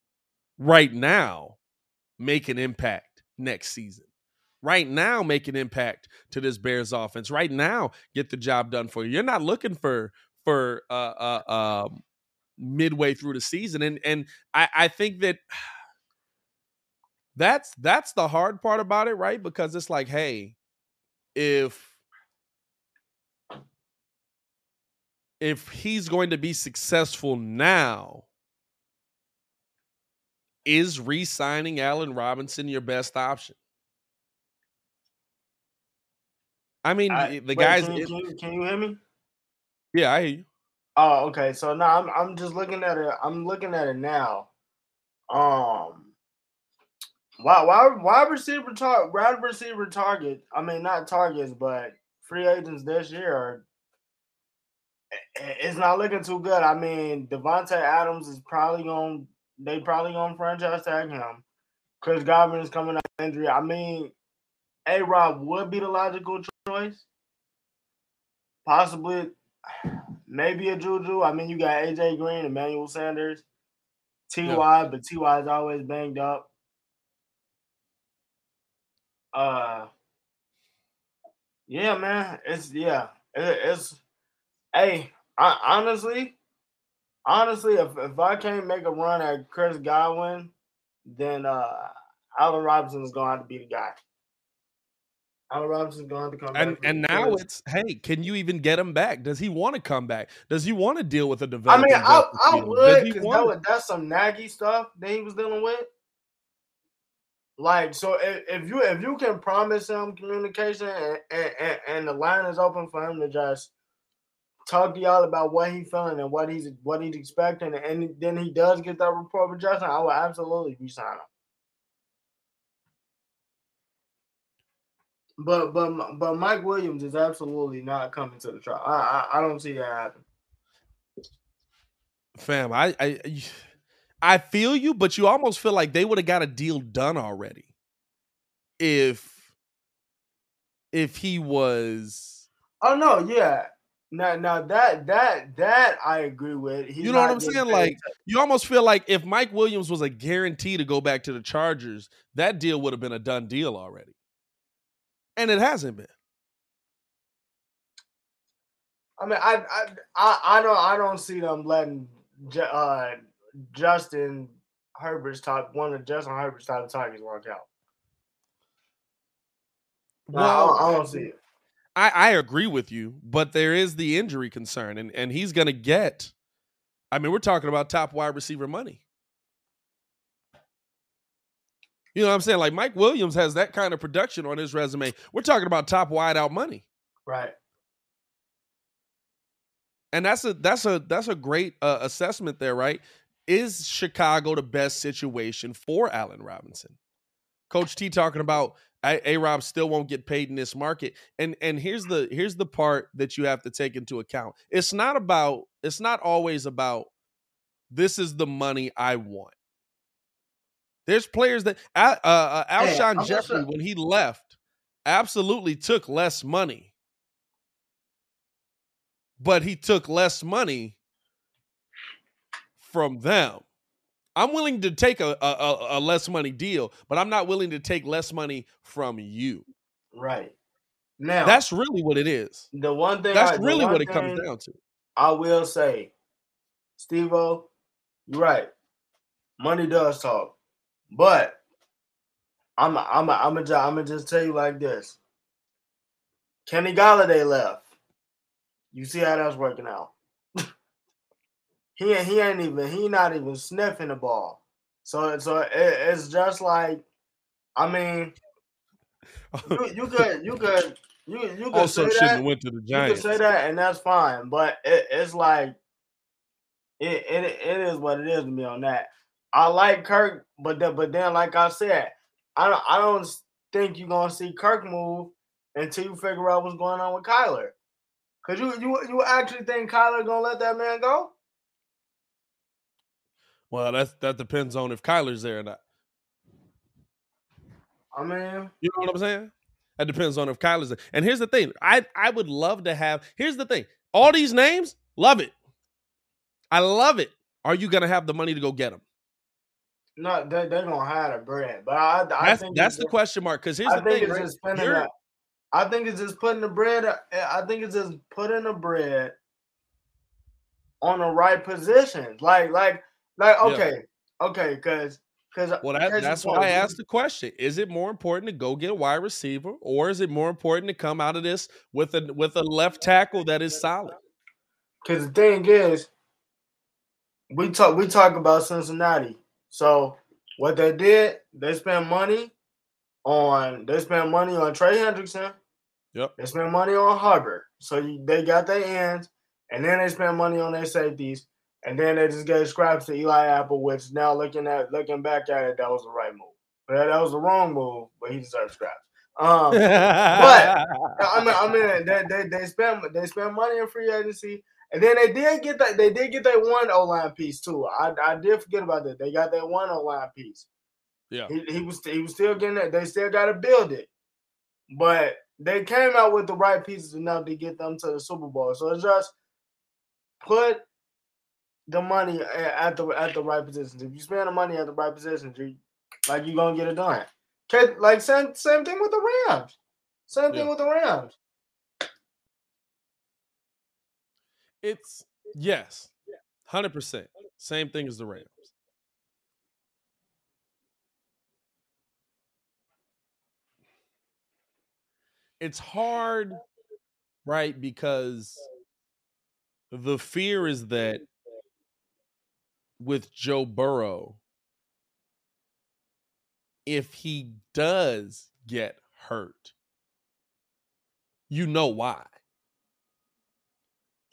right now make an impact next season. Right now, make an impact to this Bears offense. Right now, get the job done for you. You're not looking for for uh, uh, um, midway through the season, and and I, I think that that's that's the hard part about it, right? Because it's like, hey, if if he's going to be successful now, is re-signing Allen Robinson your best option? I mean, I- the wait, guys. Can you, can, you, can you hear me? yeah, I hear you. Oh, okay. So now I'm I'm just looking at it. I'm looking at it now. Um, why why wide receiver target wide receiver target. I mean not targets, but free agents this year are. It's not looking too good. I mean, Davante Adams is probably going. They probably going to franchise tag him. Chris Godwin is coming out injury. I mean, A Rob would be the logical choice. Possibly, maybe a Juju. I mean, you got AJ Green, Emmanuel Sanders, Ty, but Ty is always banged up. Uh, yeah, man, it's yeah, it, it's. Hey, I, honestly, honestly, if if I can't make a run at Chris Godwin, then uh, Allen Robinson is gonna have to be the guy. Allen Robinson's gonna come back. And for and now it's hey, can you even get him back? Does he want to come back? Does he want to deal with a I developing? mean, I, I would because that that's some Nagy stuff that he was dealing with. Like, so if, if you if you can promise him communication and, and, and the line is open for him to just talk to y'all about what he's feeling and what he's what he's expecting, and then he does get that report with Justin, I will absolutely resign him. But but but Mike Williams is absolutely not coming to the trial. I I, I don't see that happen. Fam, I, I I feel you, but you almost feel like they would have got a deal done already. If if he was Oh no, yeah. Now, now that that that I agree with. He's you know what I'm saying? Like you almost feel like if Mike Williams was a guarantee to go back to the Chargers, that deal would have been a done deal already. And it hasn't been. I mean, I I I, I don't I don't see them letting uh, Justin Herbert's top one of Justin Herbert's top targets work out. No, I, don't, I don't see it. I, I agree with you, but there is the injury concern, and, and he's going to get. I mean, we're talking about top wide receiver money. You know what I'm saying? Like Mike Williams has that kind of production on his resume. We're talking about top wide out money, Right. and that's a that's a that's a great uh, assessment there, right? Is Chicago the best situation for Allen Robinson? Coach T talking about A Rob still won't get paid in this market. And and here's the here's the part that you have to take into account. It's not about it's not always about this is the money I want. There's players that uh, uh, Alshon just Jeffery when he left absolutely took less money. But he took less money from them. I'm willing to take a, a, a, less money deal, but I'm not willing to take less money from you. Right. Now That's really what it is. the one thing. That's I, really what it comes down to. I will say, Steve O, you're right. Money does talk. But I'm a, I'm a, I'm a, I'm gonna just tell you like this. Kenny Golladay left. You see how that's working out. He ain't- he ain't even he not even sniffing the ball. So so it, it's just like, I mean, you, you could you could you you could Also, say that. went to the You can Giants. say that, and that's fine. But it, it's like it, it it is what it is to me on that. I like Kirk, but then, but then, like I said, I don't, I don't think you're gonna see Kirk move until you figure out what's going on with Kyler. Cause you, you, you actually think Kyler gonna let that man go? Well, that's that depends on if Kyler's there or not. I mean, You know what I'm saying? That depends on if Kyler's there. And here's the thing: I I would love to have. Here's the thing: all these names, love it. I love it. Are you gonna have the money to go get them? no, they they gonna have the bread, but I, I That's think that's the just- question mark. Because here's I the think thing: it's right? just spending You're- I think it's just putting the bread. I think it's just putting the bread on the right positions. Like, like, like. Yeah. Okay, okay, because because uh, Well, that, that's why I asked the question: Is it more important to go get a wide receiver, or is it more important to come out of this with a with a left tackle that is solid? Because the thing is, we talk we talk about Cincinnati. So what they did, they spent money on they spent money on Trey Hendrickson. Yep. They spent money on Hubbard. So you, they got their ends, and then they spent money on their safeties, and then they just gave scraps to Eli Apple, which now looking at looking back at it, that was the right move. But that was the wrong move, but he deserves scraps. Um, but I mean, I mean, they, they they spent they spent money in free agency, and then they did get that they did get that one O line piece too. I, I did forget about that. They got that one O line piece. Yeah. He, he was he was still getting that. They still got to build it, but they came out with the right pieces enough to get them to the Super Bowl. So it's just put the money at the at the right positions. If you spend the money at the right positions, you like you gonna get it done. Like same same thing with the Rams. Same thing Yeah. with the Rams. It's yes, hundred percent. Same thing as the Rams. It's hard, right? Because the fear is that with Joe Burrow, if he does get hurt, you know why.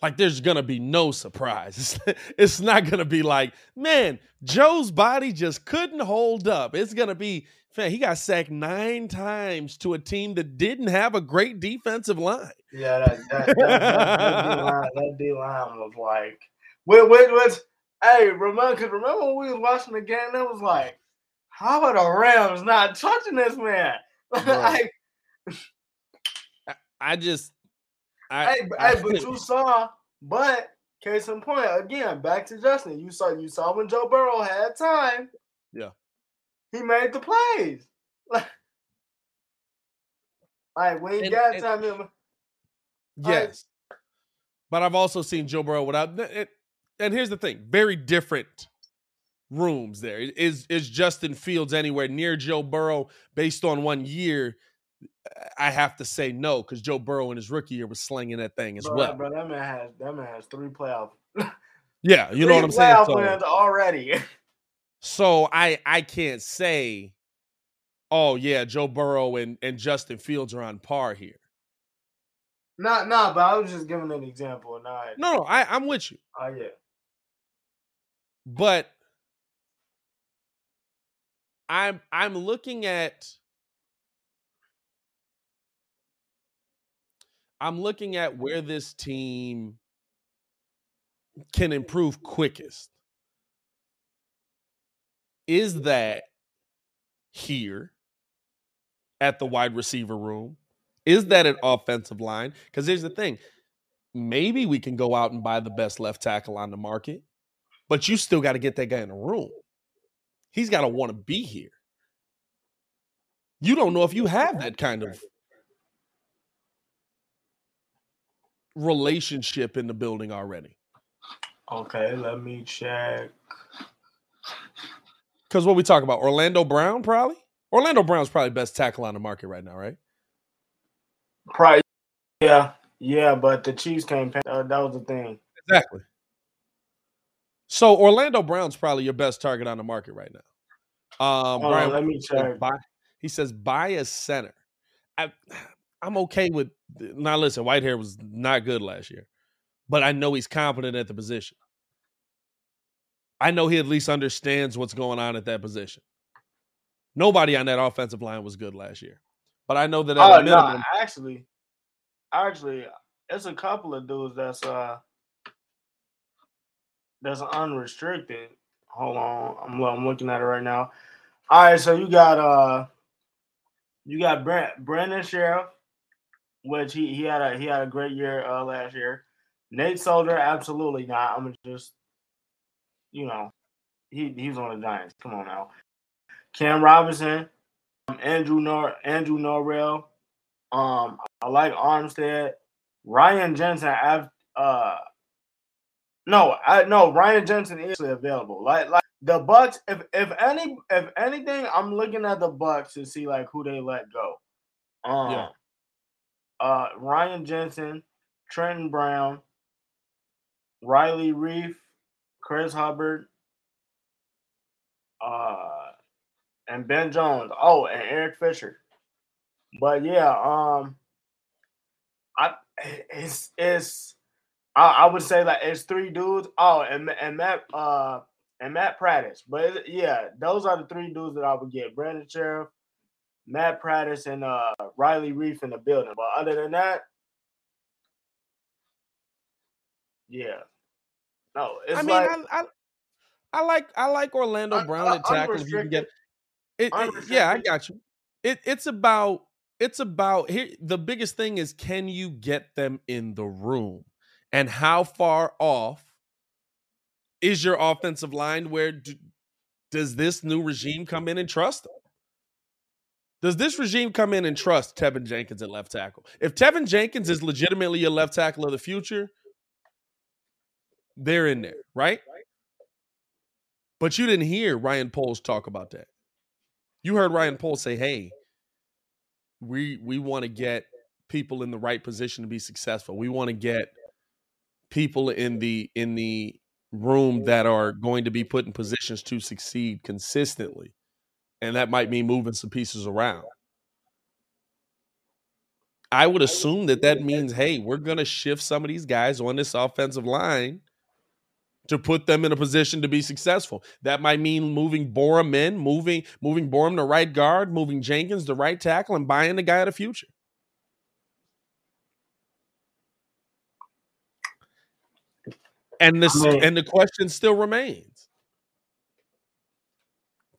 Like there's gonna be no surprise. It's, not gonna be like, man, Joe's body just couldn't hold up. It's gonna be, man, he got sacked nine times to a team that didn't have a great defensive line. Yeah, that that that, that, that D line that D line was like, wait, wait, wait. Hey, remember? Cause remember when we was watching the game? That was like, how are the Rams not touching this man? like, I just, I, hey, but, I- hey, but you saw, but case in point, again, back to Justin. You saw, you saw when Joe Burrow had time. Yeah. he made the plays. Like, like when he And- got and- time, him. Yes. But I've also seen Joe Burrow without it, and here's the thing, very different rooms there. Is is Justin Fields anywhere near Joe Burrow based on one year? I have to say no, because Joe Burrow in his rookie year was slinging that thing as bro, well. bro, that man has that man has three playoff. Yeah, you know what I'm three saying? So, wins already. so I I can't say, oh yeah, Joe Burrow and, and Justin Fields are on par here. Not, not, but I was just giving an example. Not, No, no, I, I'm with you. oh yeah. But I'm I'm looking at I'm looking at where this team can improve quickest. Is that here at the wide receiver room? Is that an offensive line? Because here's the thing. Maybe we can go out and buy the best left tackle on the market but you still got to get that guy in the room. He's got to want to be here. You don't know if you have that kind of relationship in the building already. Okay, let me check. Because what we talk about, Orlando Brown, probably. Orlando Brown's probably best tackle on the market right now, right? Probably, yeah, yeah, but the Chiefs can't. Uh, that was the thing. Exactly. So Orlando Brown's probably your best target on the market right now. Um, on, Brian, let me check. Buy, he says buy a center. I, I'm okay with. Now listen, Whitehair was not good last year, but I know he's competent at the position. I know he at least understands what's going on at that position. Nobody on that offensive line was good last year, but I know that Oh no, actually, actually, it's a couple of dudes that's uh that's unrestricted. Hold on, I'm I'm looking at it right now. All right, so you got uh you got Brent Brandon Scherff, which he he had a he had a great year uh last year. Nate Solder, absolutely not. I'm just you know he he's on the Giants. Come on now. Cam Robinson, um, Andrew Nor Andrew Norwell. Um, I like Armstead. Ryan Jensen. I've uh, no, I no Ryan Jensen is available. Like like the Bucs. If if any if anything, I'm looking at the Bucs to see like who they let go. Um, Yeah. uh, Ryan Jensen, Trenton Brown, Riley Reiff, Chris Hubbard, uh, and Ben Jones. Oh, and Eric Fisher. But yeah, um, I it's it's I, I would say like it's three dudes. Oh, and and Matt uh and Matt Paradis. But yeah, those are the three dudes that I would get: Brandon Scherff, Matt Paradis, and uh Riley Reiff in the building. But other than that, yeah, no, it's I mean, like I, I I like I like Orlando Un- Brown uh, at tackle. If you can get it, it- yeah, I got you. It it's about it's about here. The biggest thing is can you get them in the room, and how far off is your offensive line? Where do, does this new regime come in and trust them? Does this regime come in and trust Teven Jenkins at left tackle? If Teven Jenkins is legitimately a left tackle of the future, they're in there, right? But you didn't hear Ryan Poles talk about that. You heard Ryan Poles say, "Hey, we we want to get people in the right position to be successful. We want to get people in the in the room that are going to be put in positions to succeed consistently." And that might mean moving some pieces around. I would assume that that means, hey, we're going to shift some of these guys on this offensive line to put them in a position to be successful. That might mean moving Borom in, moving moving Borom to right guard, moving Jenkins to right tackle, and buying the guy of the future. And this I mean- and the question still remains: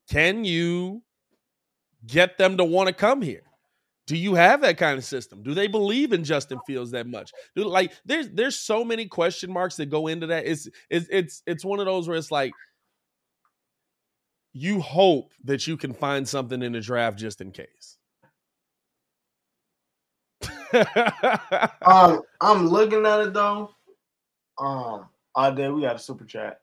Can you get them to want to come here? Do you have that kind of system? Do they believe in Justin Fields that much? Do, like there's there's so many question marks that go into that. It's it's it's it's one of those where it's like you hope that you can find something in the draft just in case. um, I'm looking at it though. Um, all day we got a super chat.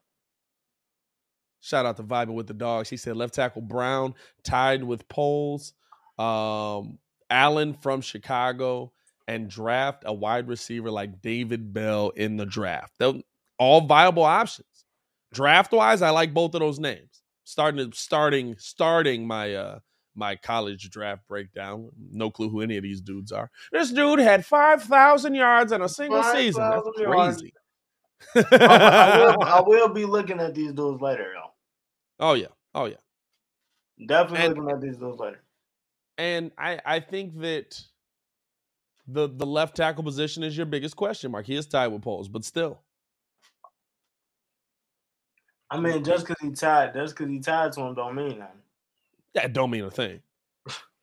Shout out to Vibing with the Dogs. He said left tackle Brown tied with Poles, um, Allen from Chicago, and draft a wide receiver like David Bell in the draft. They're all viable options. Draft wise, I like both of those names. Starting to starting starting my uh my college draft breakdown. No clue who any of these dudes are. This dude had five thousand yards in a single season. That's crazy. yards. I, I will, I will be looking at these dudes later though. oh yeah. Oh yeah. Definitely And- looking at these dudes later. And I, I think that the the left tackle position is your biggest question mark. He is tied with Poles, but still. I mean, just because he tied, just because he tied to him, don't mean nothing. That don't mean a thing.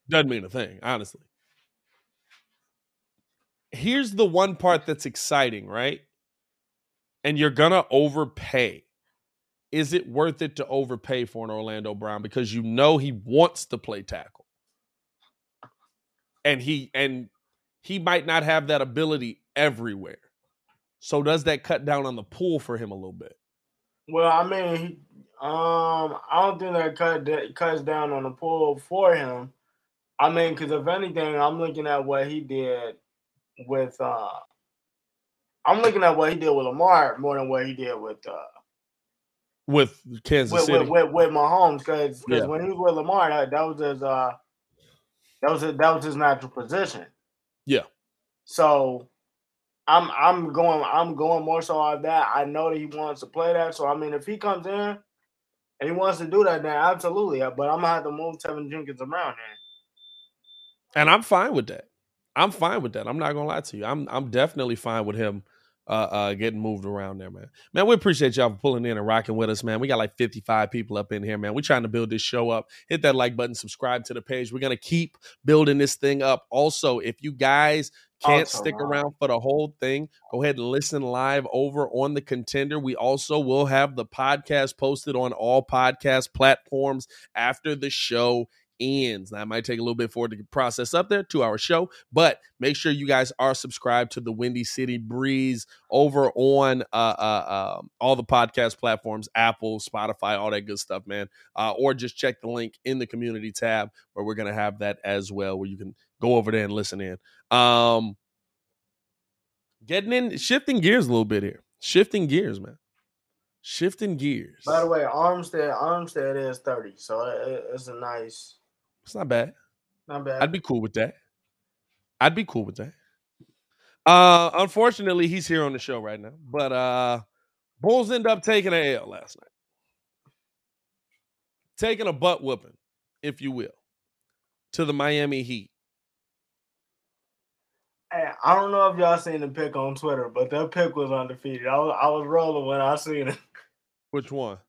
Doesn't mean a thing, honestly. Here's the one part that's exciting, right? And you're gonna overpay. Is it worth it to overpay for an Orlando Brown because you know he wants to play tackle? And he and he might not have that ability everywhere. So does that cut down on the pool for him a little bit? Well, I mean, um, I don't think that cut that cuts down on the pool for him. I mean, because if anything, I'm looking at what he did with. uh I'm looking at what he did with Lamar more than what he did with uh With Kansas with, City. with, with, with Mahomes. Because Yeah. when he was with Lamar, that, that was his uh that was his, that was his natural position. yeah. So I'm I'm going I'm going more so on that. I know that he wants to play that. So I mean, if he comes in, and he wants to do that, then absolutely. But I'm gonna have to move Teven Jenkins around then. And I'm fine with that. I'm fine with that. I'm not gonna lie to you. I'm I'm definitely fine with him uh, uh, getting moved around there, man. Man, we appreciate y'all for pulling in and rocking with us, man. We got like 55 people up in here, man. We're trying to build this show up. Hit that like button, subscribe to the page. We're gonna keep building this thing up. Also, if you guys can't Also, stick around for the whole thing, go ahead and listen live over on the contender. We also will have the podcast posted on all podcast platforms after the show ends. Now, it might take a little bit for it to process up there, two hour show, but make sure you guys are subscribed to the Windy City Breeze over on uh, uh, um, all the podcast platforms Apple, Spotify, all that good stuff, man. Uh, or just check the link in the community tab where we're going to have that as well, where you can go over there and listen in. Um, getting in, shifting gears a little bit here. Shifting gears, man. Shifting gears. By the way, Armstead Armstead is 30, so it- it- it's a nice, It's not bad. not bad. I'd be cool with that. I'd be cool with that. Uh unfortunately, he's here on the show right now. But uh Bulls end up taking a L last night. Taking a butt whooping, if you will, to the Miami Heat. Hey, I don't know if y'all seen the pick on Twitter, but that pick was undefeated. I was I was rolling when I seen it. Which one?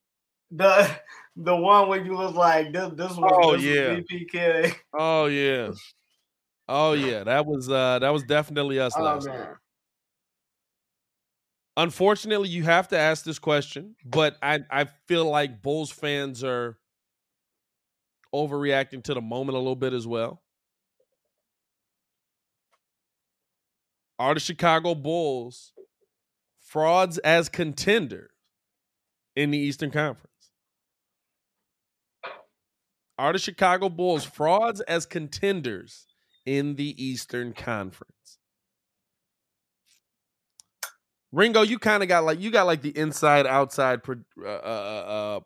The the one where you was like this this was Oh, this yeah. BPK. Oh yeah. Oh yeah. That was uh that was definitely us Oh last man. Unfortunately, you have to ask this question, but I, I feel like Bulls fans are overreacting to the moment a little bit as well. Are the Chicago Bulls frauds as contenders in the Eastern Conference? Are the Chicago Bulls frauds as contenders in the Eastern Conference? Ringo, you kind of got like you got like the inside outside uh, uh, uh,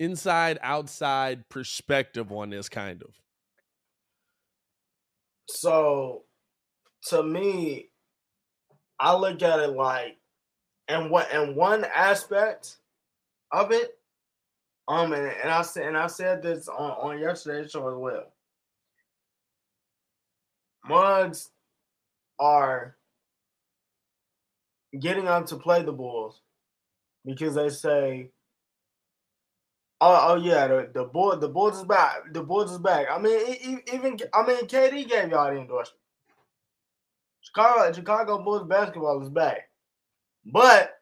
inside outside perspective on this kind of. So to me, I look at it like and what and one aspect of it, um, and, and I said and I said this on, on yesterday's show as well. Mugs are getting on to play the Bulls because they say, "Oh, oh yeah, the the bull, the Bulls is back. The Bulls is back." I mean, even I mean, KD gave y'all the endorsement. Chicago, Chicago Bulls basketball is back, but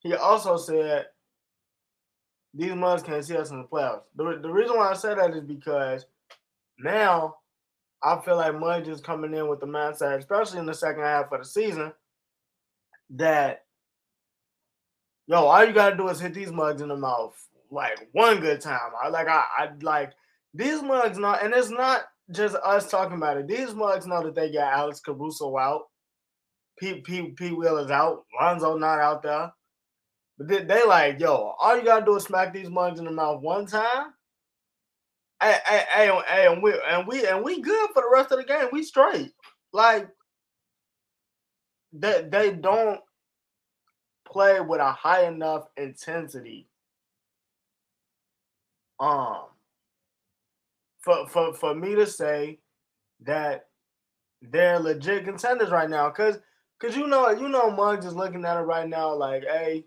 he also said these mugs can't see us in the playoffs. The, the reason why I say that is because now I feel like Mudge is coming in with the mindset, especially in the second half of the season, that yo, all you gotta do is hit these mugs in the mouth like one good time. I like I, I like these mugs know, and it's not just us talking about it. These mugs know that they got Alex Caruso out, Pete Pete Pete is out, Lonzo not out there. They, they like, yo, all you gotta do is smack these mugs in the mouth one time. Hey, hey, hey, hey, and we and we and we good for the rest of the game. We straight. Like they they don't play with a high enough intensity. Um for for for me to say that they're legit contenders right now. Cause cause you know, you know Muggs is looking at it right now like, hey,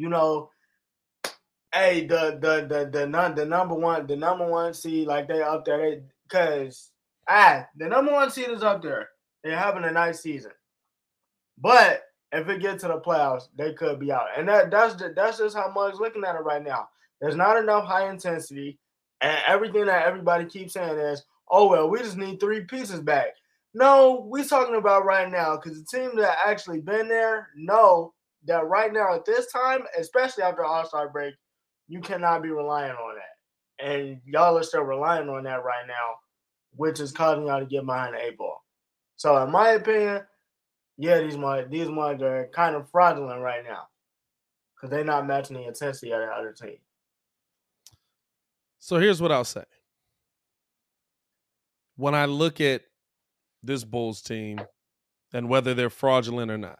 you know, hey, the the the the nun the number one, the number one seed, like they up there, cause ah, the number one seed is up there. They're having a nice season. But if it gets to the playoffs, they could be out. And that that's that's just how Muggs looking at it right now. There's not enough high intensity. And everything that everybody keeps saying is, oh well, we just need three pieces back. No, we're talking about right now because the team that actually been there know that right now at this time, especially after All Star break, you cannot be relying on that. And y'all are still relying on that right now, which is causing y'all to get behind the eight ball. So in my opinion, yeah, these these mugs are kind of fraudulent right now because they're not matching the intensity of the other team. So here's what I'll say. When I look at this Bulls team and whether they're fraudulent or not,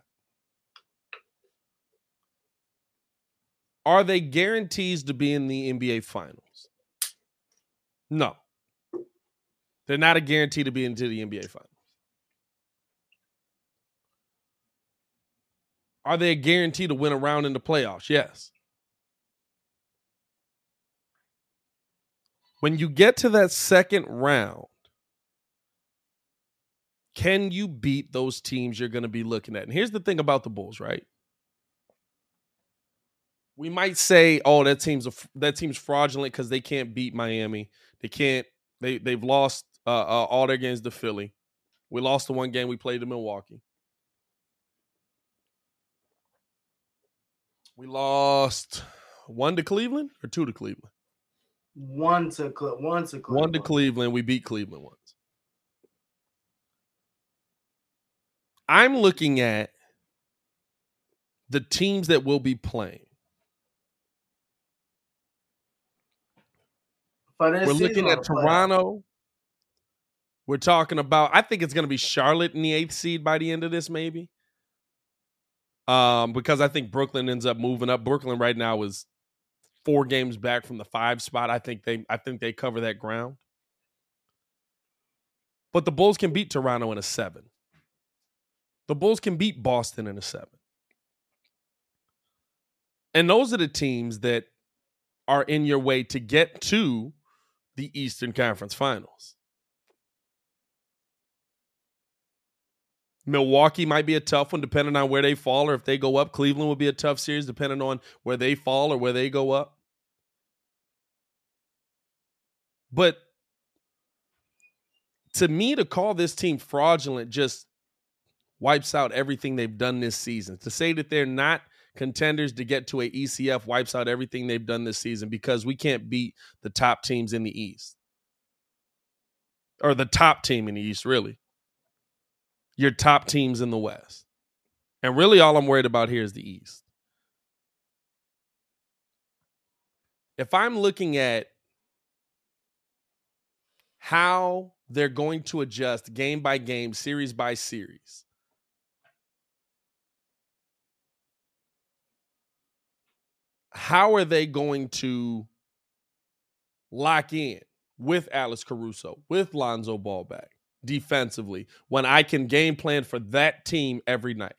Are they guarantees to be in the NBA finals? No. They're not a guarantee to be into the NBA finals. Are they a guarantee to win a round in the playoffs? Yes. When you get to that second round, can you beat those teams you're going to be looking at? And here's the thing about the Bulls, right? We might say, "Oh, that team's a, that team's fraudulent because they can't beat Miami. They can't. They they've lost uh, uh, all their games to Philly. We lost the one game we played to Milwaukee. We lost one to Cleveland or two to Cleveland. One to Cle- one to Cleveland. One to Cleveland. We beat Cleveland once. I'm looking at the teams that will be playing. For this We're looking at? Toronto. We're talking about. I think it's going to be Charlotte in the eighth seed by the end of this, maybe. Um, because I think Brooklyn ends up moving up. Brooklyn right now is four games back from the five spot. I think they. I think they cover that ground. But the Bulls can beat Toronto in a seven. The Bulls can beat Boston in a seven. And those are the teams that are in your way to get to the Eastern Conference Finals. Milwaukee might be a tough one depending on where they fall or if they go up. Cleveland will be a tough series depending on where they fall or where they go up. But to me, to call this team fraudulent just wipes out everything they've done this season. To say that they're not contenders to get to a ECF wipes out everything they've done this season because we can't beat the top teams in the East. Or the top team in the East, really. Your top teams in the West. And really all I'm worried about here is the East. If I'm looking at how they're going to adjust game by game, series by series. How are they going to lock in with Alex Caruso, with Lonzo Ball back defensively when I can game plan for that team every night?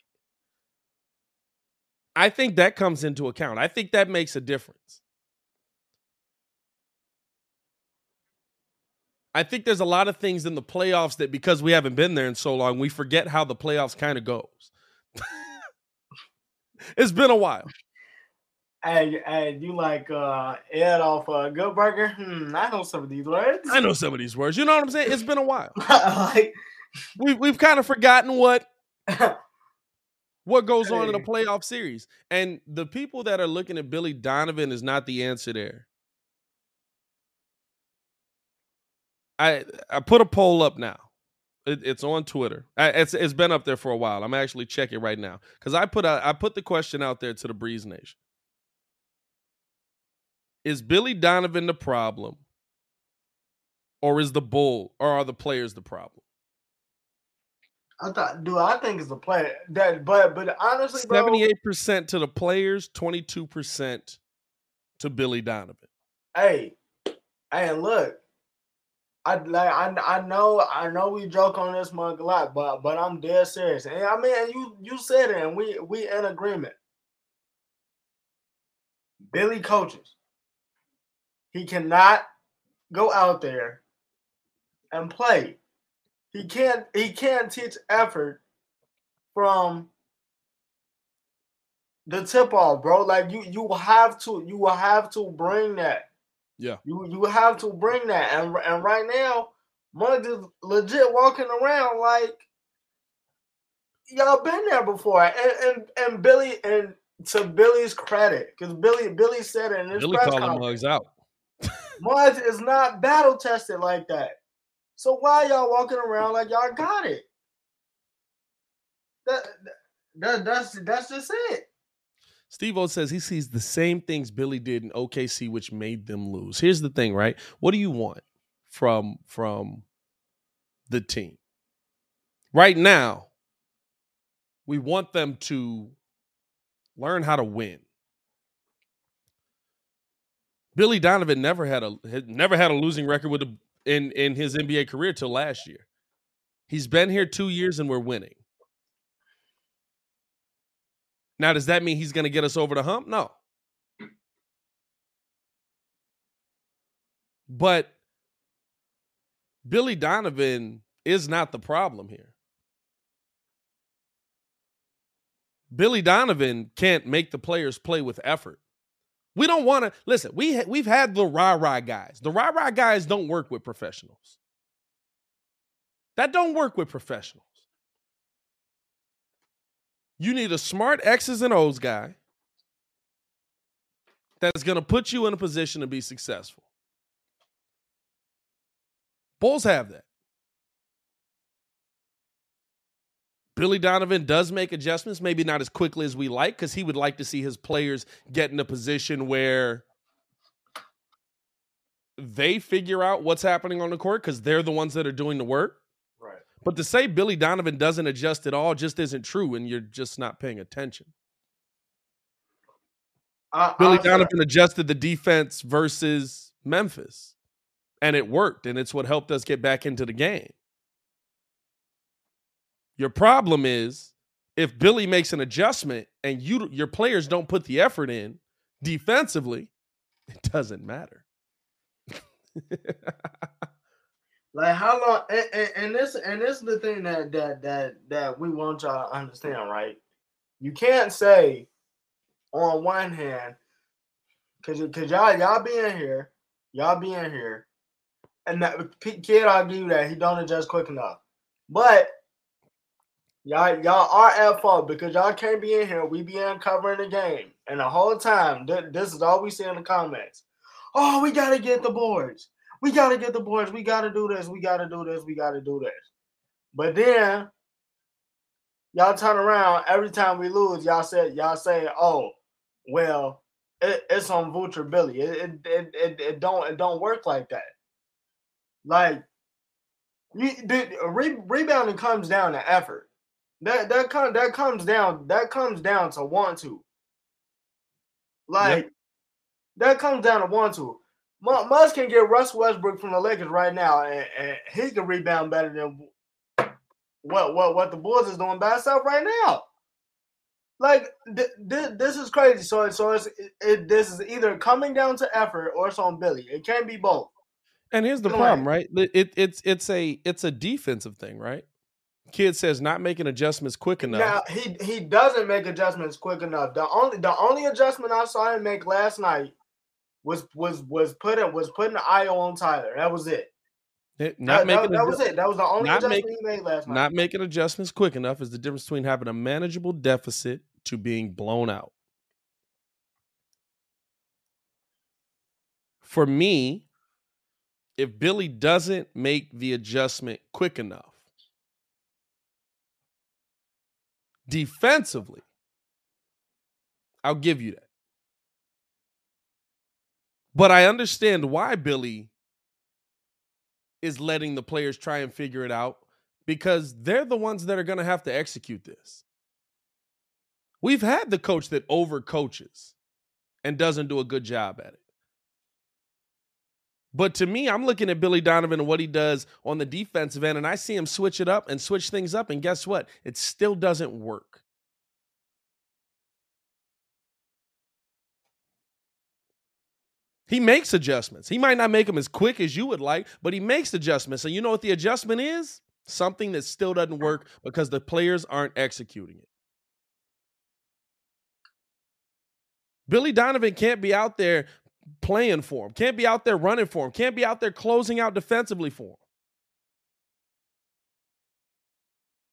I think that comes into account. I think that makes a difference. I think there's a lot of things in the playoffs that because we haven't been there in so long, we forget how the playoffs kind of goes. it's been a while. Hey, hey, you like uh Ed off uh Good Burger? Hmm, I know some of these words. I know some of these words. You know what I'm saying? It's been a while. like we we've kind of forgotten what what goes on in a playoff series. And the people that are looking at Billy Donovan is not the answer there. I I put a poll up now. It, it's on Twitter. I, it's it's been up there for a while. I'm actually checking right now because I put a, I put the question out there to the Breeze Nation. Is Billy Donovan the problem, or is the bull, or are the players the problem? I thought, dude, I think it's a player that, but but honestly, Seventy-eight percent to the players, twenty-two percent to Billy Donovan. hey, hey, look, I like I I know I know we joke on this mug a lot, but but I'm dead serious. And I mean, you you said it, and we we in agreement. Billy coaches. He cannot go out there and play. He can't he can't teach effort from the tip off, bro. Like you you have to you will have to bring that. Yeah. You you have to bring that. And and right now, Mug is legit walking around like y'all been there before. And and, and Billy and to Billy's credit, because Billy Billy said it in his Billy press calling conference. mugs out. Mudge is not battle tested like that. So why y'all walking around like y'all got it? That, that that's that's just it. Steve O says he sees the same things Billy did in OKC, which made them lose. Here's the thing, right? What do you want from from the team? Right now, we want them to learn how to win. Billy Donovan never had a had never had a losing record with a, in in his NBA career till last year. He's been here two years and we're winning. Now, does that mean he's going to get us over the hump? No. But Billy Donovan is not the problem here. Billy Donovan can't make the players play with effort. We don't want to listen. We ha- we've had the rah rah guys. The rah rah guys don't work with professionals. That don't work with professionals. You need a smart X's and O's guy that's going to put you in a position to be successful. Bulls have that. Billy Donovan does make adjustments, maybe not as quickly as we like, because he would like to see his players get in a position where they figure out what's happening on the court because they're the ones that are doing the work. Right. But to say Billy Donovan doesn't adjust at all just isn't true, and you're just not paying attention. I, Billy I'll say- Donovan adjusted the defense versus Memphis, and it worked, and it's what helped us get back into the game. Your problem is if Billy makes an adjustment and you your players don't put the effort in defensively, it doesn't matter. Like how long? And, and, and this and this is the thing that that that that we want y'all to understand, right? You can't say on one hand, cause cause y'all y'all being here, y'all being here, and that kid, I'll give you that he don't adjust quick enough, but. Y'all, y'all are at fault because y'all can't be in here. We be uncovering the game, and the whole time, th- this is all we see in the comments. Oh, we gotta get the boards. We gotta get the boards. We gotta do this. We gotta do this. We gotta do this. But then y'all turn around every time we lose. Y'all say y'all say, "Oh, well, it, it's on Vulture Billy." It it, it it it don't it don't work like that. Like you, the, re, rebounding comes down to effort. That that comes that comes down that comes down to want to. Like that comes down to want to. Mu- Musk can get Russ Westbrook from the Lakers right now, and, and he can rebound better than what what what the Bulls is doing by itself right now. Like th- th- this is crazy. So so it's it, it, this is either coming down to effort or it's on Billy. It can't be both. And here's the Go problem, right? It, it it's it's a it's a defensive thing, right? Kid says not making adjustments quick enough. Now he he doesn't make adjustments quick enough. The only the only adjustment I saw him make last night was was was putting was putting the IO on Tyler. That was it. It- not that, making that, that was it. That was the only adjustment make- he made last night. Not making adjustments quick enough is the difference between having a manageable deficit to being blown out. For me, if Billy doesn't make the adjustment quick enough, defensively, I'll give you that. But I understand why Billy is letting the players try and figure it out because they're the ones that are going to have to execute this. We've had the coach that overcoaches and doesn't do a good job at it. But to me, I'm looking at Billy Donovan and what he does on the defensive end, and I see him switch it up and switch things up. And guess what? It still doesn't work. He makes adjustments. He might not make them as quick as you would like, but he makes adjustments. And you know what the adjustment is? Something that still doesn't work because the players aren't executing it. Billy Donovan can't be out there playing for him, can't be out there running for him, can't be out there closing out defensively for him.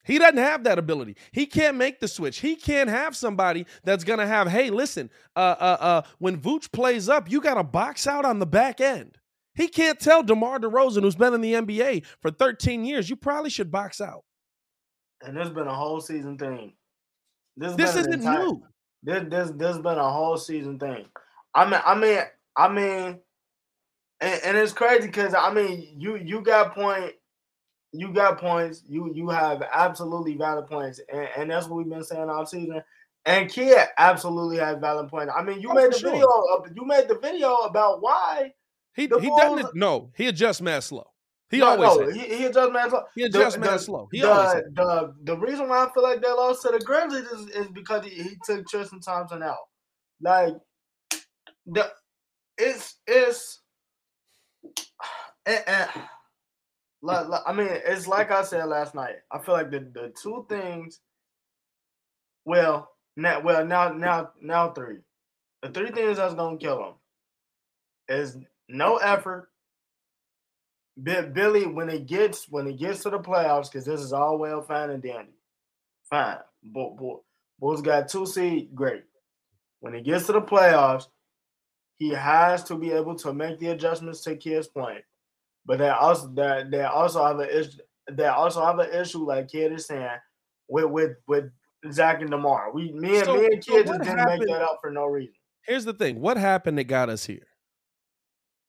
He doesn't have that ability. He can't make the switch. He can't have somebody that's gonna have, hey, listen, uh, uh, uh, when Vooch plays up, you gotta box out on the back end. He can't tell DeMar DeRozan, who's been in the NBA for 13 years, you probably should box out. and there's been a whole season thing. This, This isn't entire- new. This this this has been a whole season thing. I mean, I mean, I mean, and, and it's crazy because I mean, you you got point, you got points. You you have absolutely valid points, and, and that's what we've been saying all season. And Kia absolutely has valid point. I mean, you made the sure. video. Of, you made the video about why He he Bulls- doesn't no, he adjusts mad slow. He no, always no, he, he adjusts man slow. He adjusts man slow. He always the, the the reason why I feel like they lost to the Grizzlies is, is because he, he took Tristan Thompson out. Like the it's it's eh, eh. I mean, it's like I said last night. I feel like the, the two things. Well, now, well, now, now, now, three. The three things that's gonna kill him is no effort. Bi- Billy, when it gets when it gets to the playoffs, because this is all well fine and dandy, fine. Bull, Bull, Bulls got two seed, great. When it gets to the playoffs, he has to be able to make the adjustments to Kid's point. But they also that they also have an issue. They also have an issue, like Kid is saying, with with with Zach and Demar. We me and So- me and Kid what just didn't happened- make that up for no reason. Here's the thing. What happened that got us here?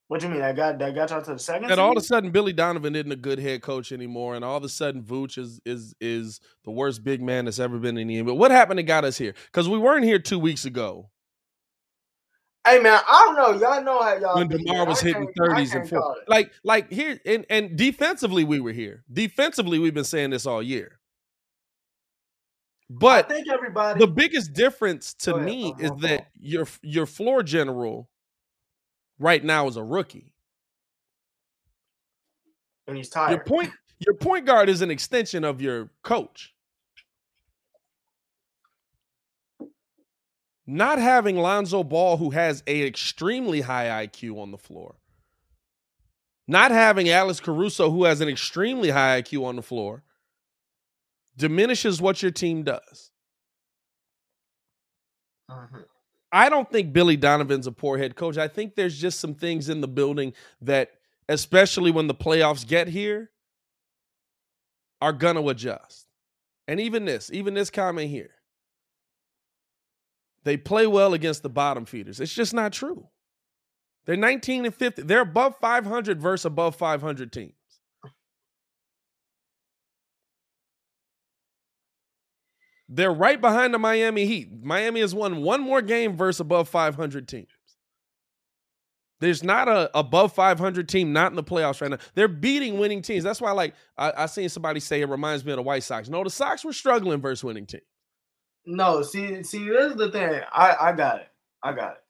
What do you mean? I got that got y'all to the second. That all of a sudden Billy Donovan isn't a good head coach anymore, and all of a sudden Vooch is is is the worst big man that's ever been in the NBA. But what happened that got us here? Because we weren't here two weeks ago Hey man, I don't know. Y'all know how y'all when Demar was hitting thirties and four. Like like here and and defensively we were here. Defensively we've been saying this all year. I But think everybody. the biggest difference to ahead. me is that your your floor general right now is a rookie. and he's Your tired. point your point guard is an extension of your coach. Not having Lonzo Ball, who has a extremely high IQ on the floor. Not having Alex Caruso, who has an extremely high IQ on the floor, diminishes what your team does. Mhm. I don't think Billy Donovan's a poor head coach. I think there's just some things in the building that, especially when the playoffs get here, are gonna adjust. And even this, even this comment here. They play well against the bottom feeders. It's just not true. They're 19 and 50. They're above 500 versus above 500 teams. They're right behind the Miami Heat. Miami has won one more game versus above 500 teams. There's not a above 500 team not in the playoffs right now. They're beating winning teams. That's why, like, I, I seen somebody say it reminds me of the White Sox. No, the Sox were struggling versus winning teams. No, see, see, this is the thing. I, I got it. I got it.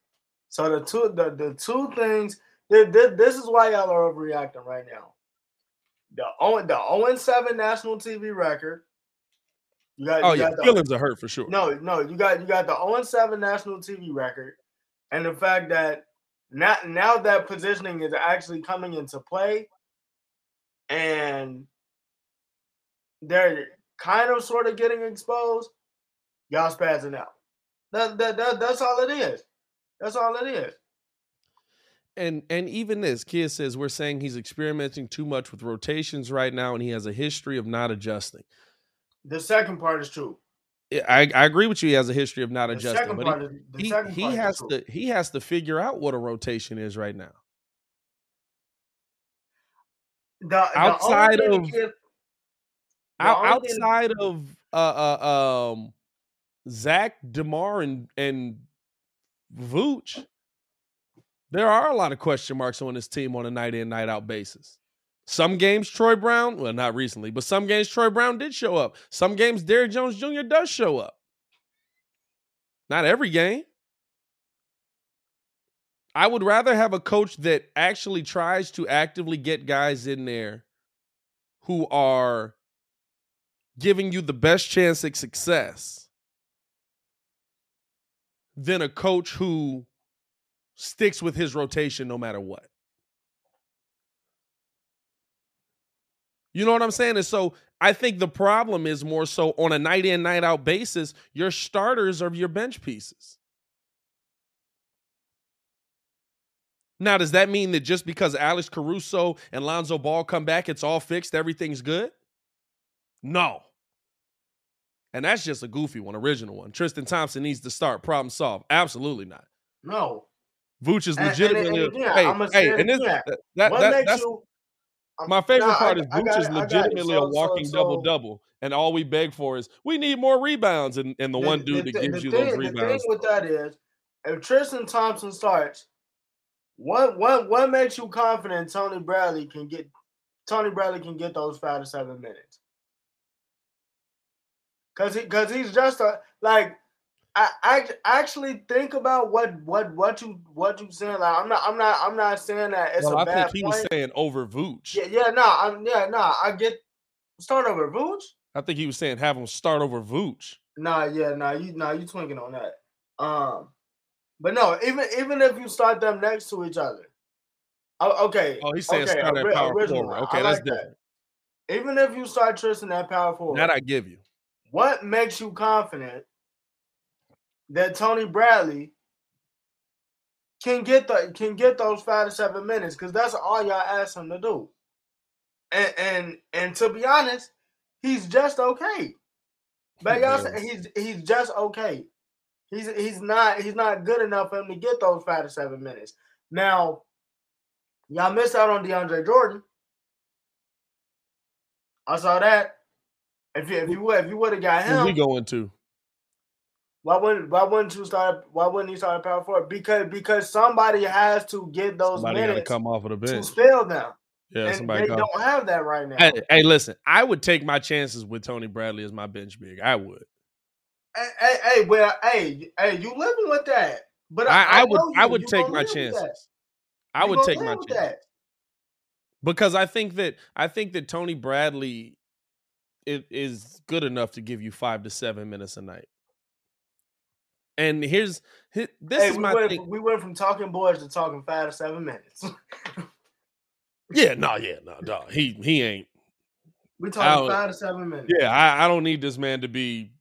So the two, the, the two things. This, this is why y'all are overreacting right now. The O, the 0 7 national TV record. You got, Oh you yeah, got the- feelings are hurt for sure. No, no, you got you got the 0 7 national TV record, and the fact that now now that positioning is actually coming into play, and they're kind of sort of getting exposed. Y'all spazzing out. That, that, that that's all it is. That's all it is. And and even this kid says we're saying he's experimenting too much with rotations right now, and he has a history of not adjusting. The second part is true. I, I agree with you. He has a history of not The adjusting, but he, is the he, second he part has is true. to he has to figure out what a rotation is right now. The, outside of is- the out, only thing- outside of uh, uh um Zach Demar and and Vooch, there are a lot of question marks on this team on a night in night out basis. Some games Troy Brown, well not recently, but some games Troy Brown did show up. Some games Derrick Jones Jr. does show up. Not every game. I would rather have a coach that actually tries to actively get guys in there who are giving you the best chance at success than a coach who sticks with his rotation no matter what. You know what I'm saying? And so I think the problem is more so on a night in, night out basis, your starters are your bench pieces. Now, does that mean that just because Alex Caruso and Lonzo Ball come back, it's all fixed, everything's good? No. And that's just a goofy one, original one. Tristan Thompson needs to start. Problem solved. Absolutely not. no. Vooch is And- and- and legitimately. again, hey, hey, and this, that, that, that- that's you My favorite Nah, part is I Vooch is it, I got it. legitimately So- a walking so- double double, and all we beg for is we need more rebounds, and, and the, one dude that thi- gives you thing, those The thing rebounds. with that is, if Tristan Thompson starts, what what what makes you confident Tony Bradley can get Tony Bradley can get those five to seven minutes? Cause he cause he's just a like I, I actually think about what what what you what you saying. Like I'm not I'm not I'm not saying that it's well, a I bad think he point. was saying over Vooch. yeah, yeah, no, I'm yeah, no, I get start over Vooch. I think he was saying have him start over Vooch. Nah, yeah, nah, you nah, you twinking on that. Um, but no, even even if you start them next to each other, oh, okay. Oh, he's saying okay, start at power original. forward. I Okay, that's like that. different. Even if you start Tristan at power forward, That I give you. What makes you confident that Tony Bradley can get the can get those five to seven minutes? Because that's all y'all asked him to do. And and and to be honest, he's just okay. But y'all say he's he's just okay. He's he's not he's not good enough for him to get those five to seven minutes. Now, y'all missed out on DeAndre Jordan. I saw that. If you if you would if you would have got him, we going to? why wouldn't why wouldn't you start? Why wouldn't he start at power forward? Because because somebody has to get those Somebody minutes come off of the bench to spell them. Yeah, and somebody they don't have that right now. Hey, hey, listen, I would take my chances with Tony Bradley as my bench big. I would. Hey, hey, hey, well, hey, hey, you living with that? But I, I, would. know I would take my live with that. chances. I would take my chances because I think that I think that Tony Bradley i- is good enough to give you five to seven minutes a night. And here's this Hey, is we my went, thing. we went from talking boys to talking five to seven minutes. Yeah, no, yeah, no, dog. He he ain't. we talking five to seven minutes. Yeah, I, I don't need this man to be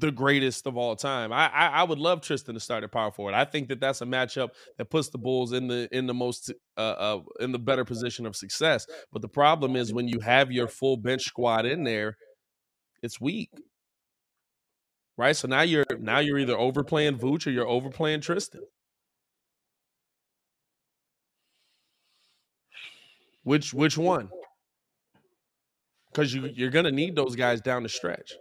the greatest of all time. I, I I would love Tristan to start at power forward. I think that that's a matchup that puts the Bulls in the in the most uh, uh in the better position of success. But the problem is when you have your full bench squad in there, it's weak. Right? So now you're now you're either overplaying Vooch or you're overplaying Tristan. Which which one? Because you you're gonna need those guys down the stretch.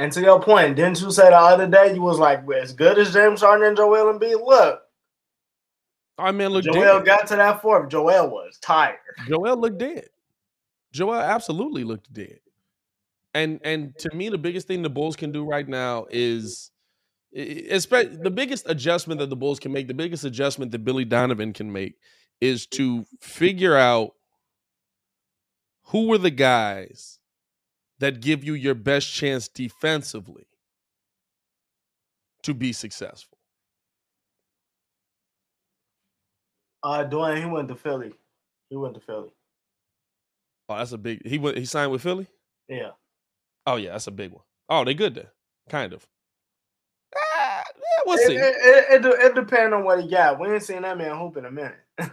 And to your point, didn't you say the other day you was like, well, as good as James Harden and Joel Embiid? Look, I mean, look, Joel dead. got to that fourth. Joel was tired. Joel looked dead. Joel absolutely looked dead. And and to me, the biggest thing the Bulls can do right now is, especially the biggest adjustment that the Bulls can make, the biggest adjustment that Billy Donovan can make, is to figure out who were the guys that give you your best chance defensively to be successful. Uh, Dwayne, he went to Philly. He went to Philly. Oh, that's a big. He went. He signed with Philly. Yeah. Oh yeah, that's a big one. Oh, they good there, kind of. Ah, yeah, we'll It, see. it, it, it, it depends on what he got. We ain't seen that man hoop in a minute.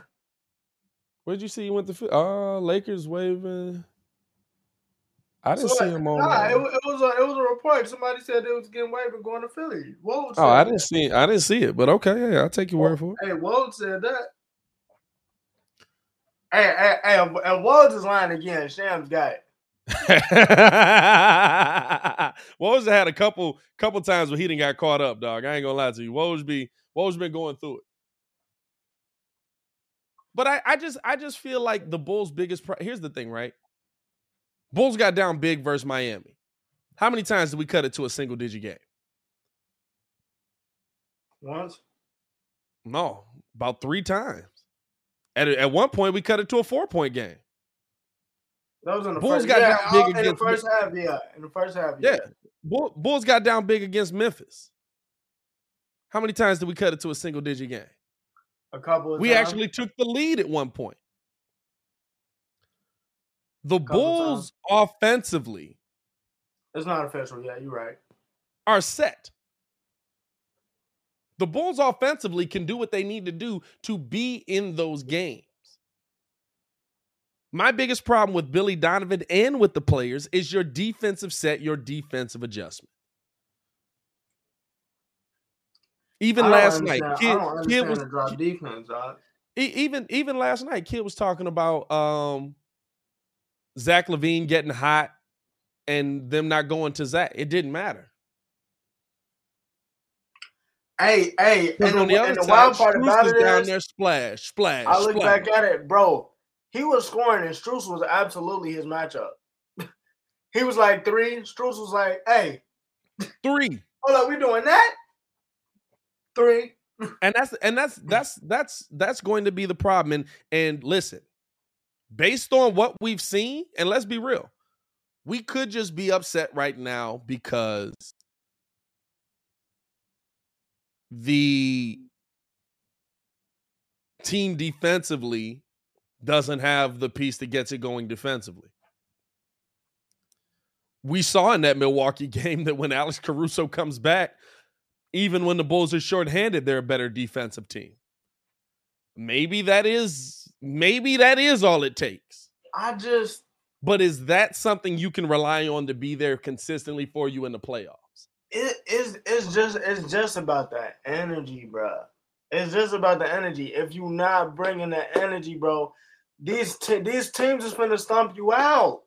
Where'd you see he went to? Uh, Lakers waving. I didn't So, see him on. Nah, uh, it, it was a it was a report. Somebody said it was getting waived and going to Philly. Whoa. oh, I didn't see. I didn't see it, but okay, yeah, I'll take your word for it. Hey, Woj said that. Hey, hey, hey, and Woj is lying again. Shams got it. Woj had a couple couple times where he didn't got caught up, dog. I ain't gonna lie to you. Woj be Woj been going through it. But I, I just I just feel like the Bulls' biggest pro- here's the thing, right? Bulls got down big versus Miami. How many times did we cut it to a single digit game? Once. No, about three times. At at one point, we cut it to a four point game. That was in the Bulls first. got yeah, down uh, big in the against first half. Yeah, in the first half. Yeah, Bull, Bulls got down big against Memphis. How many times did we cut it to a single digit game? a couple. Of We times. actually took the lead at one point. The Bulls offensively It's not official. Yeah, you're right. are set. The Bulls offensively can do what they need to do to be in those games. My biggest problem with Billy Donovan and with the players is your defensive set, your defensive adjustment. Even last night, kid, kid was drop defense. Even even last night, kid was talking about um Zach LaVine getting hot and them not going to Zach. It didn't matter. Hey, hey, and, the, on the and other the side, wild part about it down is, there splash, splash, I look splash. back at it, bro. He was scoring, and Strus was absolutely his matchup. he was like three. Strus was like, "Hey, Three. hold up, we doing that? Three. and that's and that's that's that's that's going to be the problem. And and listen, based on what we've seen, and let's be real, we could just be upset right now because the team defensively doesn't have the piece that gets it going defensively. We saw in that Milwaukee game that when Alex Caruso comes back, even when the Bulls are shorthanded, they're a better defensive team. Maybe that is maybe that is all it takes. I just But is that something you can rely on to be there consistently for you in the playoffs? it is it's just it's just about that energy, bro. It's just about the energy. If you're not bringing the energy, bro, these te- these teams is gonna stomp you out.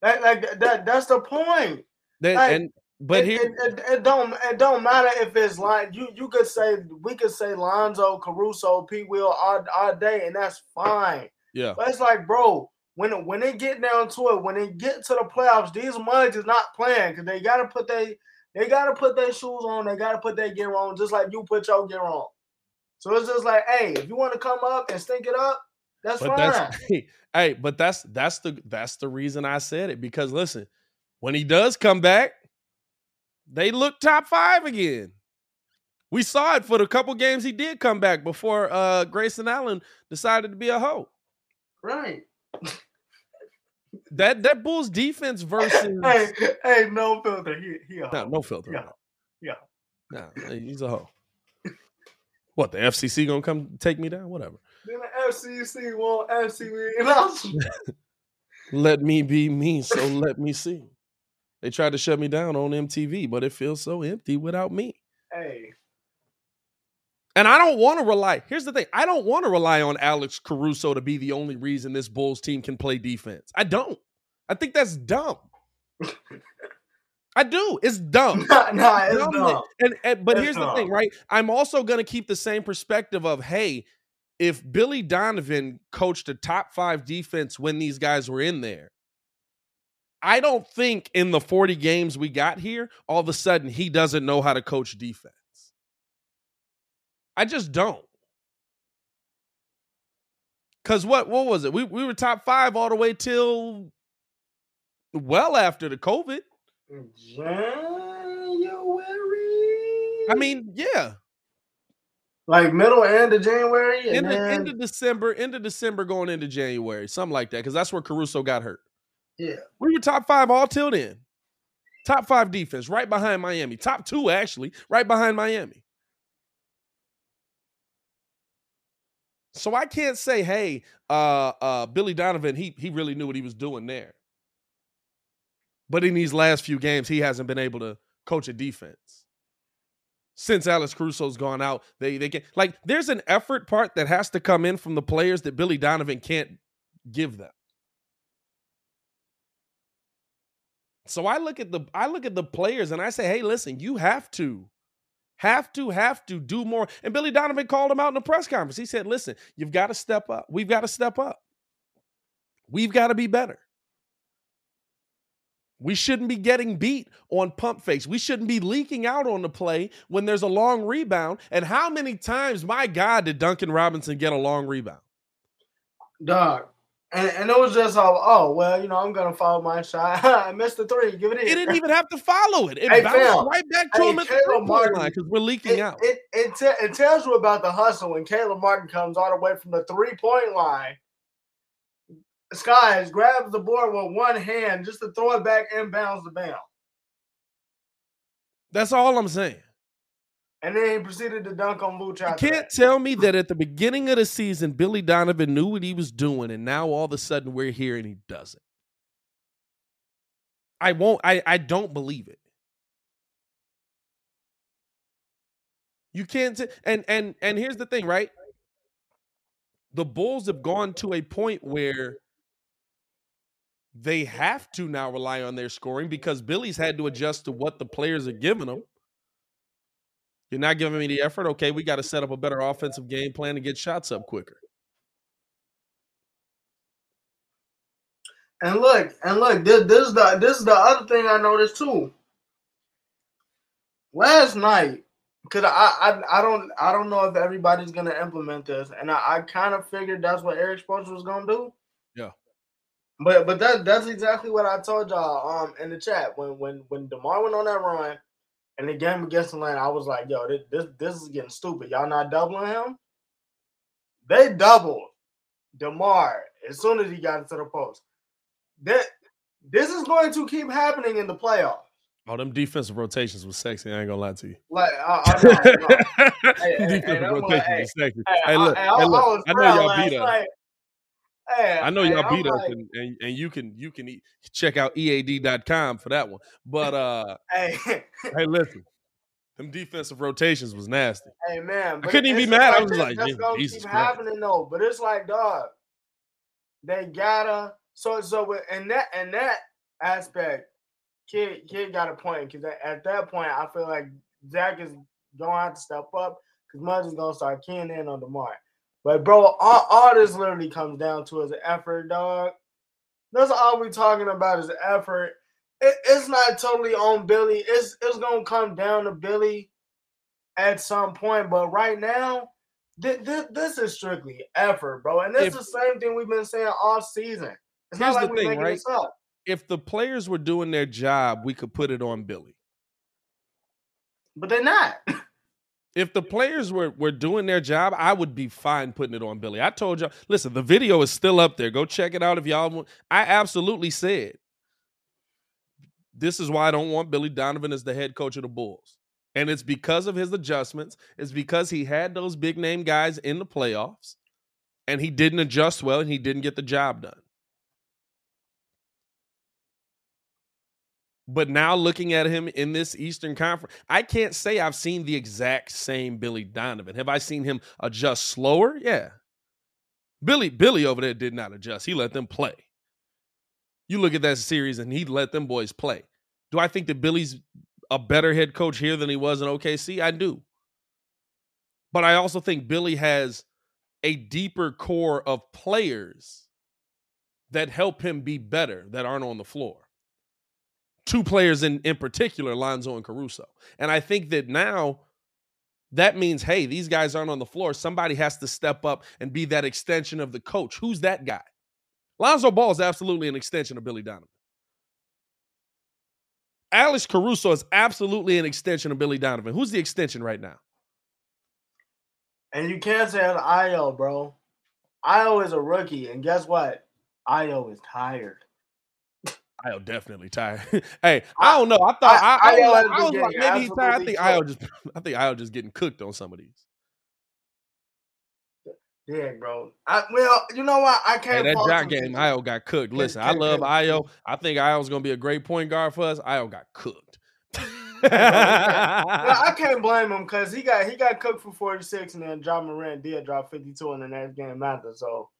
That like that that's the point. That, Like, and but it, here it, it, it don't it don't matter if it's like you you could say we could say Lonzo, Caruso, P. Will all, all day, and that's fine. yeah. But it's like, bro, when it, when they get down to it, when they get to the playoffs, these mugs is not playing because they gotta put they they gotta put their shoes on, they gotta put their gear on, just like you put your gear on. So it's just like, hey, if you want to come up and stink it up, that's But fine. that's hey, but that's that's the that's the reason I said it because listen, when he does come back, they look top five again. We saw it for the couple games he did come back before uh Grayson Allen decided to be a hoe. right. That that Bulls defense versus Hey, hey, no filter. He he a no, hoe. no filter. Yeah. Yeah. No, he's a hoe. What the FCC gonna come take me down? Whatever. Then the FCC won't FC me. Let me be me, so let me see. They tried to shut me down on MTV, but it feels so empty without me. hey, And I don't want to rely. Here's the thing: I don't want to rely on Alex Caruso to be the only reason this Bulls team can play defense. I don't. I think that's dumb. I do. It's dumb. nah, nah, it's Dumb. dumb. And, and but It's here's the thing, right? I'm also going to keep the same perspective of, hey, if Billy Donovan coached a top five defense when these guys were in there, I don't think in the 40 games we got here, all of a sudden he doesn't know how to coach defense. I just don't. Cause what what was it? We we were top five all the way till well after the COVID. January. I mean, yeah. like middle end of January, and End of, then, end of December, end of December going into January, something like that, because that's where Caruso got hurt. Yeah. We were top five all till then. Top five defense, right behind Miami. Top two, actually, right behind Miami. So I can't say, hey, uh, uh, Billy Donovan, he he really knew what he was doing there. But in these last few games, he hasn't been able to coach a defense. Since Alex Caruso's gone out, they they get like there's an effort part that has to come in from the players that Billy Donovan can't give them. So I look at the I look at the players and I say, hey, listen, you have to, have to, have to do more. And Billy Donovan called him out in the press conference. He said, listen, you've got to step up. We've got to step up. We've got to be better. We shouldn't be getting beat on pump fakes. We shouldn't be leaking out on the play when there's a long rebound. And how many times, my God, did Duncan Robinson get a long rebound? dog. And, and it was just all, oh well, you know, I'm gonna follow my shot. I missed the three. Give it in. He didn't even have to follow it. It Hey, bounced fam. right back to Hey, him at Caleb line because we're leaking it, out. It it, te- it tells you about the hustle when Caleb Martin comes all the way from the three point line. Skies grabs the board with one hand just to throw it back inbounds the bound. That's all I'm saying. And then he proceeded to dunk on Vooch You can't tell me that at the beginning of the season, Billy Donovan knew what he was doing, and now all of a sudden we're here and he doesn't. I won't. I I don't believe it. You can't. T- and and and here's the thing, right? the Bulls have gone to a point where they have to now rely on their scoring because Billy's had to adjust to what the players are giving them. You're not giving me the effort. Okay, we got to set up a better offensive game plan to get shots up quicker. And look, and look, this, this is the this is the other thing I noticed too. Last night, cause I, I I don't I don't know if everybody's gonna implement this, and I, I kind of figured that's what Erik Spoelstra was gonna do. Yeah. But but that that's exactly what I told y'all um in the chat when when when Demar went on that run, and the game against Atlanta, I was like, yo, this this, this is getting stupid. Y'all not doubling him. They doubled Demar as soon as he got into the post. That this is going to keep happening in the playoffs. Oh, them defensive rotations was sexy. I ain't gonna lie to you. Like, I, I know, I know. Hey, defensive hey, rotations like, hey, was sexy. hey, I- look, I- I look. I know y'all beat us. night. Hey, I know hey, y'all I'm beat us, like, and, and, and you can you can e- check out ead.com for that one. But uh, Hey, hey, listen, them defensive rotations was nasty. hey, man. I couldn't even be mad. I was like, that's "Je- gonna Jesus keep Christ." happening though. But it's like, dog, they gotta. So so with in that in that aspect, kid kid got a point because at, at that point I feel like Zach is gonna have to step up because Mudge is gonna start keying in on Demar. But bro, all, all this literally comes down to is effort, dog. That's all we're talking about is effort. It, it's not totally on Billy. It's it's gonna come down to Billy at some point. But right now, this, this is strictly effort, bro. And this If- is the same thing we've been saying all season. It's Here's not like the we're thing, making right? this up. If the players were doing their job, we could put it on Billy. But they're not. If the players were were doing their job, I would be fine putting it on Billy. I told y'all, listen, the video is still up there. Go check it out if y'all want. I absolutely said this is why I don't want Billy Donovan as the head coach of the Bulls. And it's because of his adjustments. It's because he had those big name guys in the playoffs and he didn't adjust well and he didn't get the job done. But now looking at him in this Eastern Conference, I can't say I've seen the exact same Billy Donovan. Have I seen him adjust slower? Yeah. Billy Billy over there did not adjust. He let them play. You look at that series and he let them boys play. Do I think that Billy's a better head coach here than he was in OKC? I do. But I also think Billy has a deeper core of players that help him be better that aren't on the floor two players in in particular, Lonzo and Caruso. And I think that now that means, hey, these guys aren't on the floor. Somebody has to step up and be that extension of the coach. Who's that guy? Lonzo Ball is absolutely an extension of Billy Donovan. Alex Caruso is absolutely an extension of Billy Donovan. Who's the extension right now? And you can't say Ayo, bro. Ayo is a rookie, and guess what? Ayo is tired. Ayo definitely tired. hey, I don't know. I thought I, I, has like- I was like, maybe he's tired. I think Ayo cooked. just I think Ayo just getting cooked on some of these. Yeah, bro. I, well, you know what? I can't. that fault jock game, Ayo got cooked. Listen, I love Ayo. I think Ayo's gonna be a great point guard for us. Ayo got cooked. I can't blame him because he got he got cooked for 46, and then Ja Morant did drop 52 in the next game after. So,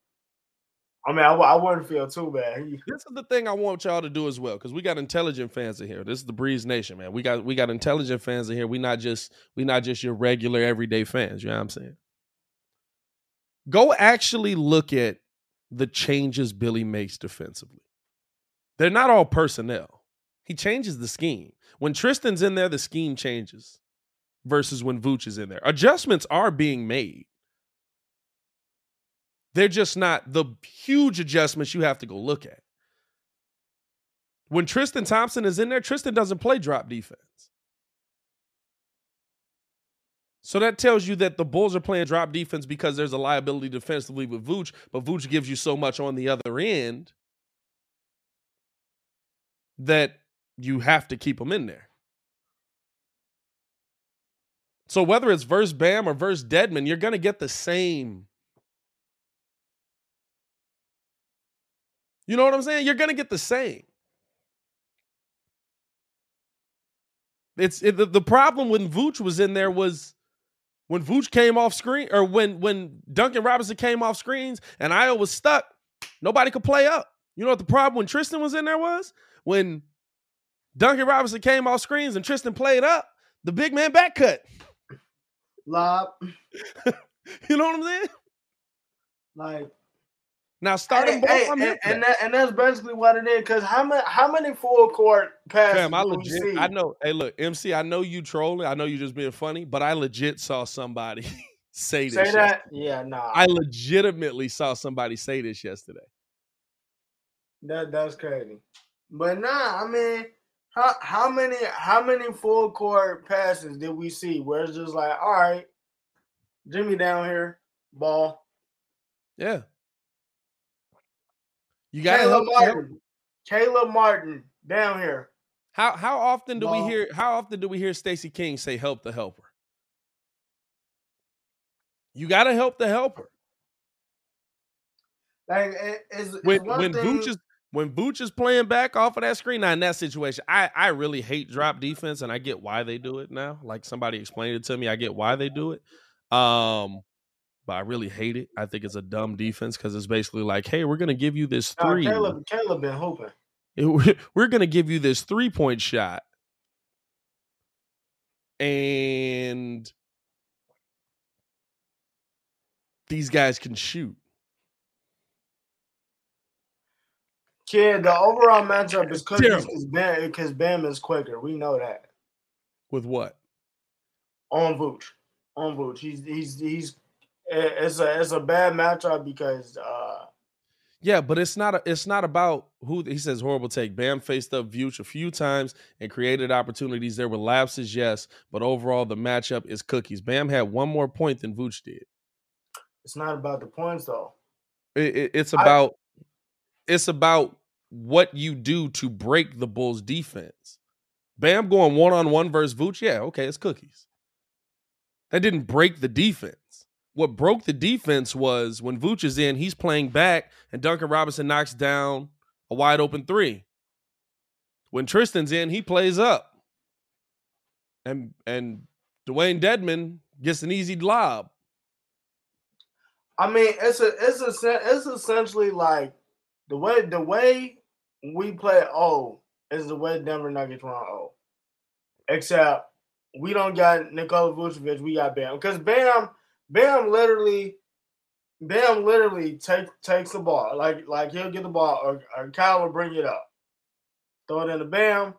I mean, I wouldn't feel too bad. This is the thing I want y'all to do as well, because we got intelligent fans in here. This is the Breeze Nation, man. We got we got intelligent fans in here. We not just we not just your regular everyday fans. You know what I'm saying? Go actually look at the changes Billy makes defensively. They're not all personnel. He changes the scheme. When Tristan's in there, the scheme changes versus when Vooch is in there. Adjustments are being made. They're just not the huge adjustments you have to go look at. When Tristan Thompson is in there, Tristan doesn't play drop defense. So that tells you that the Bulls are playing drop defense because there's a liability defensively with Vooch, but Vooch gives you so much on the other end that you have to keep him in there. So whether it's verse Bam or verse Dedmon, you're going to get the same. You know what I'm saying? You're going to get the same. It's it, the, the problem when Vooch was in there was When Vooch came off screen, or when when Duncan Robinson came off screens and Ayo was stuck, nobody could play up. You know what the problem when Tristan was in there was? When Duncan Robinson came off screens and Tristan played up, the big man back cut. Lob. you know what I'm saying? Like now start hey, them both. hey, I'm and, here and, that. that, and that's basically what it is. Because how many how many full court passes Fam, I do we legit, see? I know. Hey, look, MC, I know you trolling. I know you just being funny, but I legit saw somebody say this. Say yes- that? Yeah, nah. I legitimately saw somebody say this yesterday. That that's crazy. But nah, I mean, how how many how many full court passes did we see where it's just like, all right, Jimmy down here, ball. Yeah. You got to Caleb help. help. Martin. Caleb Martin down here. How how often do we hear? How often do we hear Stacey King say "help the helper"? You got to help the helper. Like it- it's, it's when one when thing, Vooch is when Vooch is playing back off of that screen. Now in that situation, I I really hate drop defense, and I get why they do it now. Like somebody explained it to me, I get why they do it. Um, but I really hate it. I think it's a dumb defense because it's basically like, hey, we're gonna give you this nah, three. Caleb Caleb been hoping. we're gonna give you this three point shot, and these guys can shoot. Kid, the overall matchup is because Bam, Bam is quicker. We know that. With what? On Vooch. On Vooch. He's he's he's it's a it's a bad matchup because uh Yeah, but it's not a, it's not about who he says horrible take. Bam faced up Vooch a few times and created opportunities. There were lapses, yes, but overall the matchup is cookies. Bam had one more point than Vooch did. it's not about the points though. It- it- it's I- about it's about what you do to break the Bulls defense. Bam going one on one versus Vooch, yeah, okay, it's cookies. That didn't break the defense. What broke the defense was when Vooch is in, he's playing back, and Duncan Robinson knocks down a wide open three. When Tristan's in, he plays up, and and Dewayne Dedmon gets an easy lob. I mean, it's a it's a it's essentially like the way the way we play O is the way Denver Nuggets run O. Except we don't got Nikola Vucevic, we got Bam. Because Bam, Bam literally, Bam literally take takes the ball. Like like he'll get the ball or, or Kyle will bring it up. Throw it in the Bam.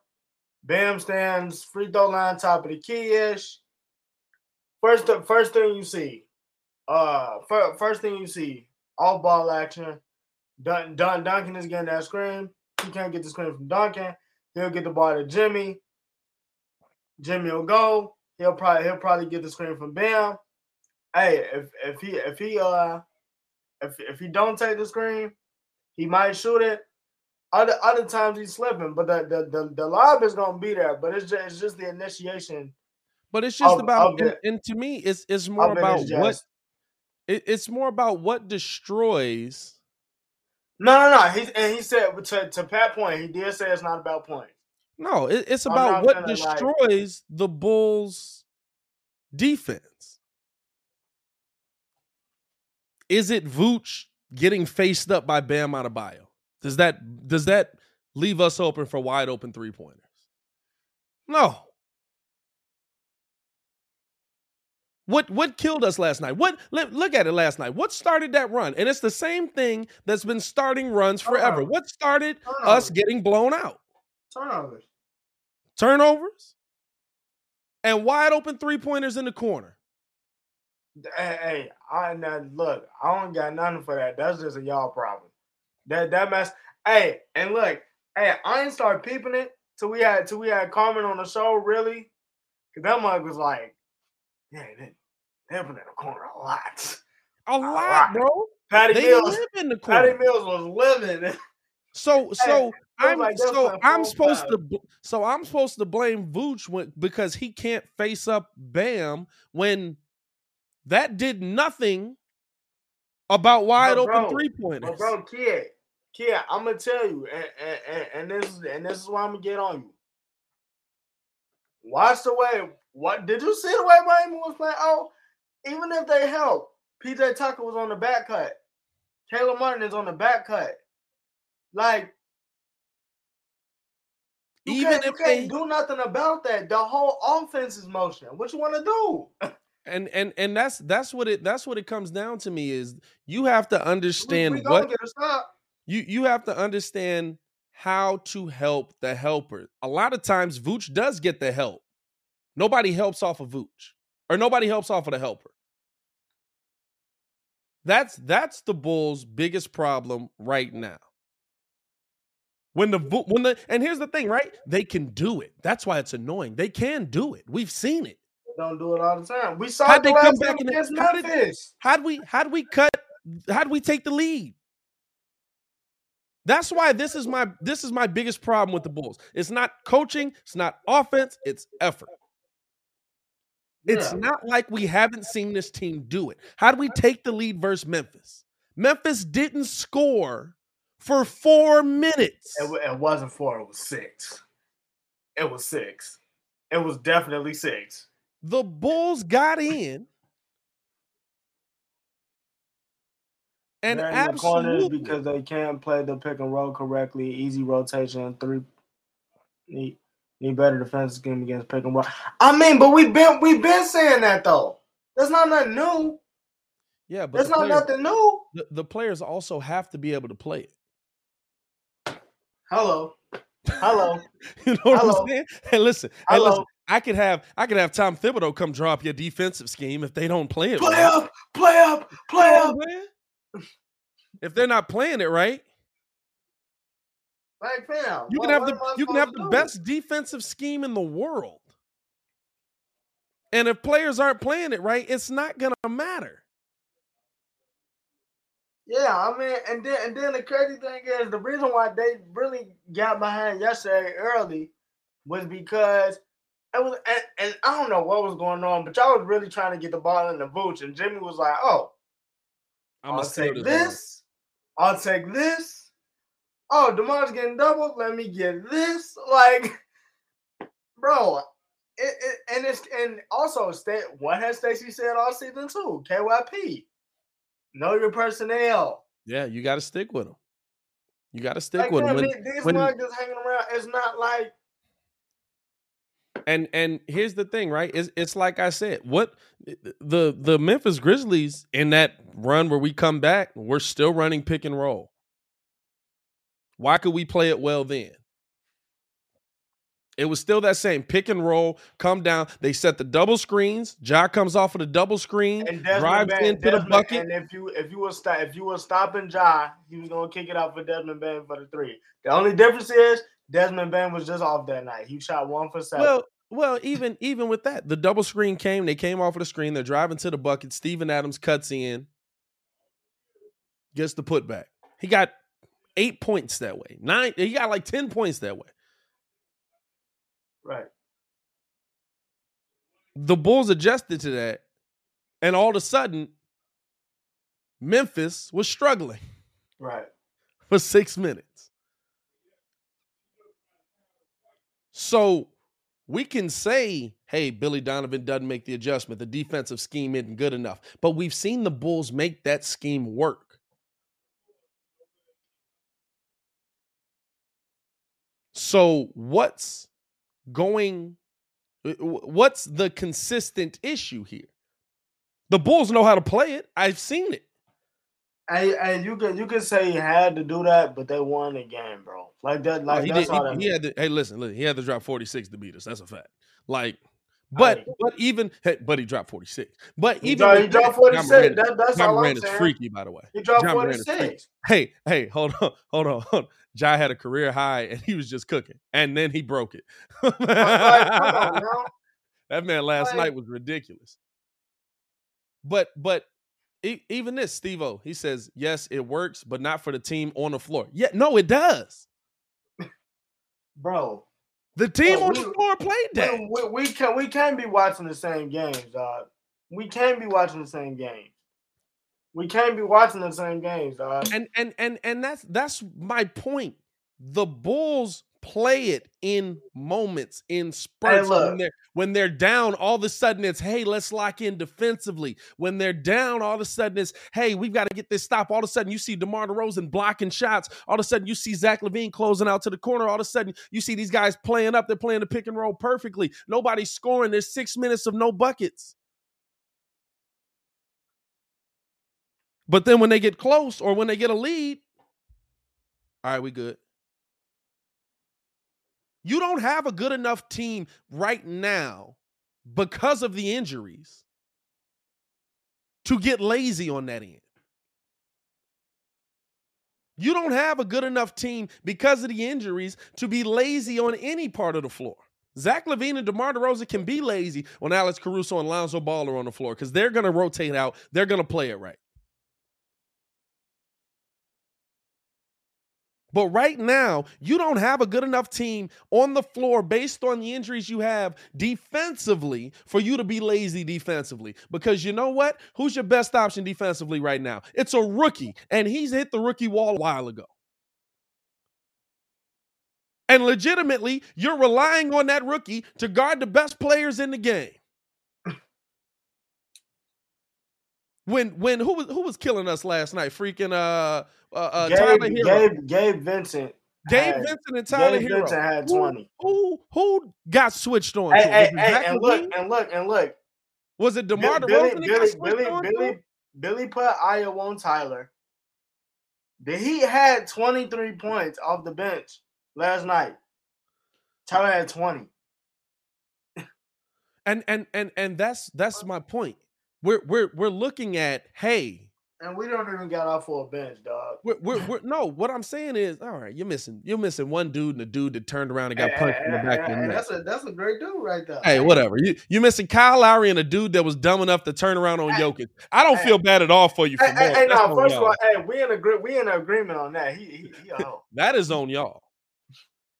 Bam stands free throw line top of the key ish. First first thing you see, uh fir- first thing you see, off ball action. Dun, Dun Duncan is getting that screen. He can't get the screen from Duncan. He'll get the ball to Jimmy. Jimmy will go. He'll probably he'll probably get the screen from Bam. Hey, if if he if he uh if if he don't take the screen, he might shoot it. Other other times he's slipping, but the the the, the lob is gonna be there. But it's just it's just the initiation. But it's just Of- about, of and, and to me, it's it's more about is what it, it's more about what destroys. No, no, no. He and he said to to Pat point, he did say it's not about points. No, it, it's about what gonna, like- destroys the Bulls' defense. Is it Vooch getting faced up by Bam Adebayo? Does that does that leave us open for wide open three pointers? No. What what killed us last night? What look, look at it last night. What started that run? And it's the same thing that's been starting runs forever. Turnovers. What started us getting blown out? Turnovers. Turnovers and wide open three pointers in the corner. Hey, hey, I now look, I don't got nothing for that. That's just a y'all problem. That that mess. Hey, and look, hey, I ain't start peeping it till we had till we had Carmen on the show, really. Cause that mug was like, yeah, they they in the corner a lot. A lot, bro. Patty They Mills, live in the Patty. Mills was living. So so I'm like so I'm supposed time. to so I'm supposed to blame Vooch when, because he can't face up Bam when that did nothing about wide But open three pointers. Bro, kid, kid, I'm gonna tell you, and, and, and, this is and this is why I'm gonna get on you. Watch the way. What did you see the way Miami was playing? Oh, even if they help, PJ Tucker was on the back cut. Caleb Martin is on the back cut. Like, you Even can't, you if can't they- do nothing about that. The whole offense is motion. What you want to do? and and and that's that's what it that's what it comes down to me is you have to understand we what get a stop. you you have to understand how to help the helper. A lot of times Vooch does get the help. Nobody helps off of Vooch. Or nobody helps off of the helper. That's that's the Bulls' biggest problem right now. When the when the and here's the thing, right? They can do it. That's why it's annoying. They can do it. We've seen it. Don't do it all the time. We saw How'd the they come back in the- against how did- Memphis. How'd we how'd we cut how'd we take the lead? That's why this is my this is my biggest problem with the Bulls. It's not coaching, it's not offense, it's effort. It's Yeah. not like we haven't seen this team do it. How do we take the lead versus Memphis? Memphis didn't score for four minutes. It, it wasn't four. It was six. It was six. It was definitely six. The Bulls got in and They're in the absolutely because they can't play the pick and roll correctly. Easy rotation, three. Need, need better defensive scheme against pick and roll. I mean, but we've been we've been saying that though. That's not nothing new. yeah, but That's not players, nothing new. the, the players also have to be able to play it. Hello, hello. You know what Hello. I'm saying? Hey, listen. Hey, Hello. listen. I could have I could have Tom Thibodeau come draw up your defensive scheme if they don't play it. Play right. up, play up, play up. what If they're not playing it right, Like fam, you can have the you can have the do? best defensive scheme in the world. And if players aren't playing it right, it's not gonna matter. Yeah, I mean, and then and then the crazy thing is the reason why they really got behind yesterday early was because it was and, and I don't know what was going on, but y'all was really trying to get the ball in the boots, and Jimmy was like, "Oh, I'm gonna take this. this, I'll take this. Oh, Demar's getting doubled. Let me get this. Like, bro, it, it and it's and also sta- what has Stacey said all season too? KYP, know your personnel. Yeah, you got to stick with them. You got to stick Like, with them. these- these mugs just hanging around. It's not like and and here's the thing, right? It's it's like I said, what the the Memphis Grizzlies in that run where we come back, we're still running pick and roll. Why could we play it well then? It was still that same pick and roll, come down. They set the double screens. Ja comes off of the double screen, and Desmond drives Bane, into the bucket. And if you if you were stop if you were stopping Ja, he was gonna kick it out for Desmond Bane for the three. The only difference is Desmond Bane was just off that night. He shot one for seven. Well, well, even even with that, the double screen came. They came off of the screen. They're driving to the bucket. Steven Adams cuts in, gets the putback. He got eight points that way. Nine. He got like ten points that way. right. The Bulls adjusted to that, and all of a sudden, Memphis was struggling Right. for six minutes. So we can say, hey, Billy Donovan doesn't make the adjustment. The defensive scheme isn't good enough. But we've seen the Bulls make that scheme work. So what's going what's the consistent issue here? The Bulls know how to play it. I've seen it. And, and you can you can say he had to do that, but they won the game, bro. Like that, Oh, like he, that's did, all he, that he had to, hey, listen, listen, he had to drop 46 to beat us. That's a fact. Like, but but even hey, but he dropped 46. But He even he dropped 46. That- that's Ja all I'm is saying. freaky, by the way. He dropped Morant freaky. 46. Hey, hey, hold on, hold on, hold on. Ja had a career high and he was just cooking, and then he broke it. Like, on. That man last Like- night was ridiculous. But but e- even this, Steve O, he says, yes, it works, but not for the team on the floor. Yeah, no, it does. bro. The team Bro, on we- the floor played that. We, we, we can we can't be watching the same games, dog. We can't be watching the same games. We can't be watching the same games, dog. And and and and that's that's my point. The Bulls play it in moments, in spurts. when they're when they're down, all of a sudden it's hey, let's lock in defensively. When they're down, all of a sudden it's hey, we've got to get this stop. All of a sudden you see DeMar DeRozan blocking shots. All of a sudden you see Zach LaVine closing out to the corner. All of a sudden you see these guys playing up. They're playing the pick and roll perfectly. Nobody's scoring. There's six minutes of no buckets. But then when they get close or when they get a lead, all right, we good. You don't have a good enough team right now because of the injuries to get lazy on that end. You don't have a good enough team because of the injuries to be lazy on any part of the floor. Zach LaVine and DeMar DeRozan can be lazy when Alex Caruso and Lonzo Ball are on the floor because they're going to rotate out. They're going to play it right. But right now, you don't have a good enough team on the floor based on the injuries you have defensively for you to be lazy defensively. Because you know what? Who's your best option defensively right now? It's a rookie, and he's hit the rookie wall a while ago. And legitimately, you're relying on that rookie to guard the best players in the game. When when who was who was killing us last night? Freaking uh uh, uh Tyler Gabe, Herro. Gabe, Gabe Vincent. Gabe had- Vincent and Tyler Gabe Herro. Vincent had Who- 20. Who, who got switched on? Hey, hey, hey, and look, and look, and look. Was it DeMar DeRozan Billy, Billy, Billy, on? Billy, Billy put Iowa on Tyler. The Heat had 23 points off the bench last night. Tyler had 20. And and and and that's that's my point. We're we're we're looking at hey, And we don't even got off for a bench, dog. we're, we're, we're no. What I'm saying is, all right, you're missing you're missing one dude and the dude that turned around and got Hey, punched hey, in the hey, back of the neck. that's a that's a great dude right there. Hey, whatever. You you missing Kyle Lowry and a dude that was dumb enough to turn around on Jokic. I don't hey, feel bad at all for you for Hey, hey, hey, no, first of y'all. all, hey, we in agree we in agreement on that. He he, he. That is on y'all.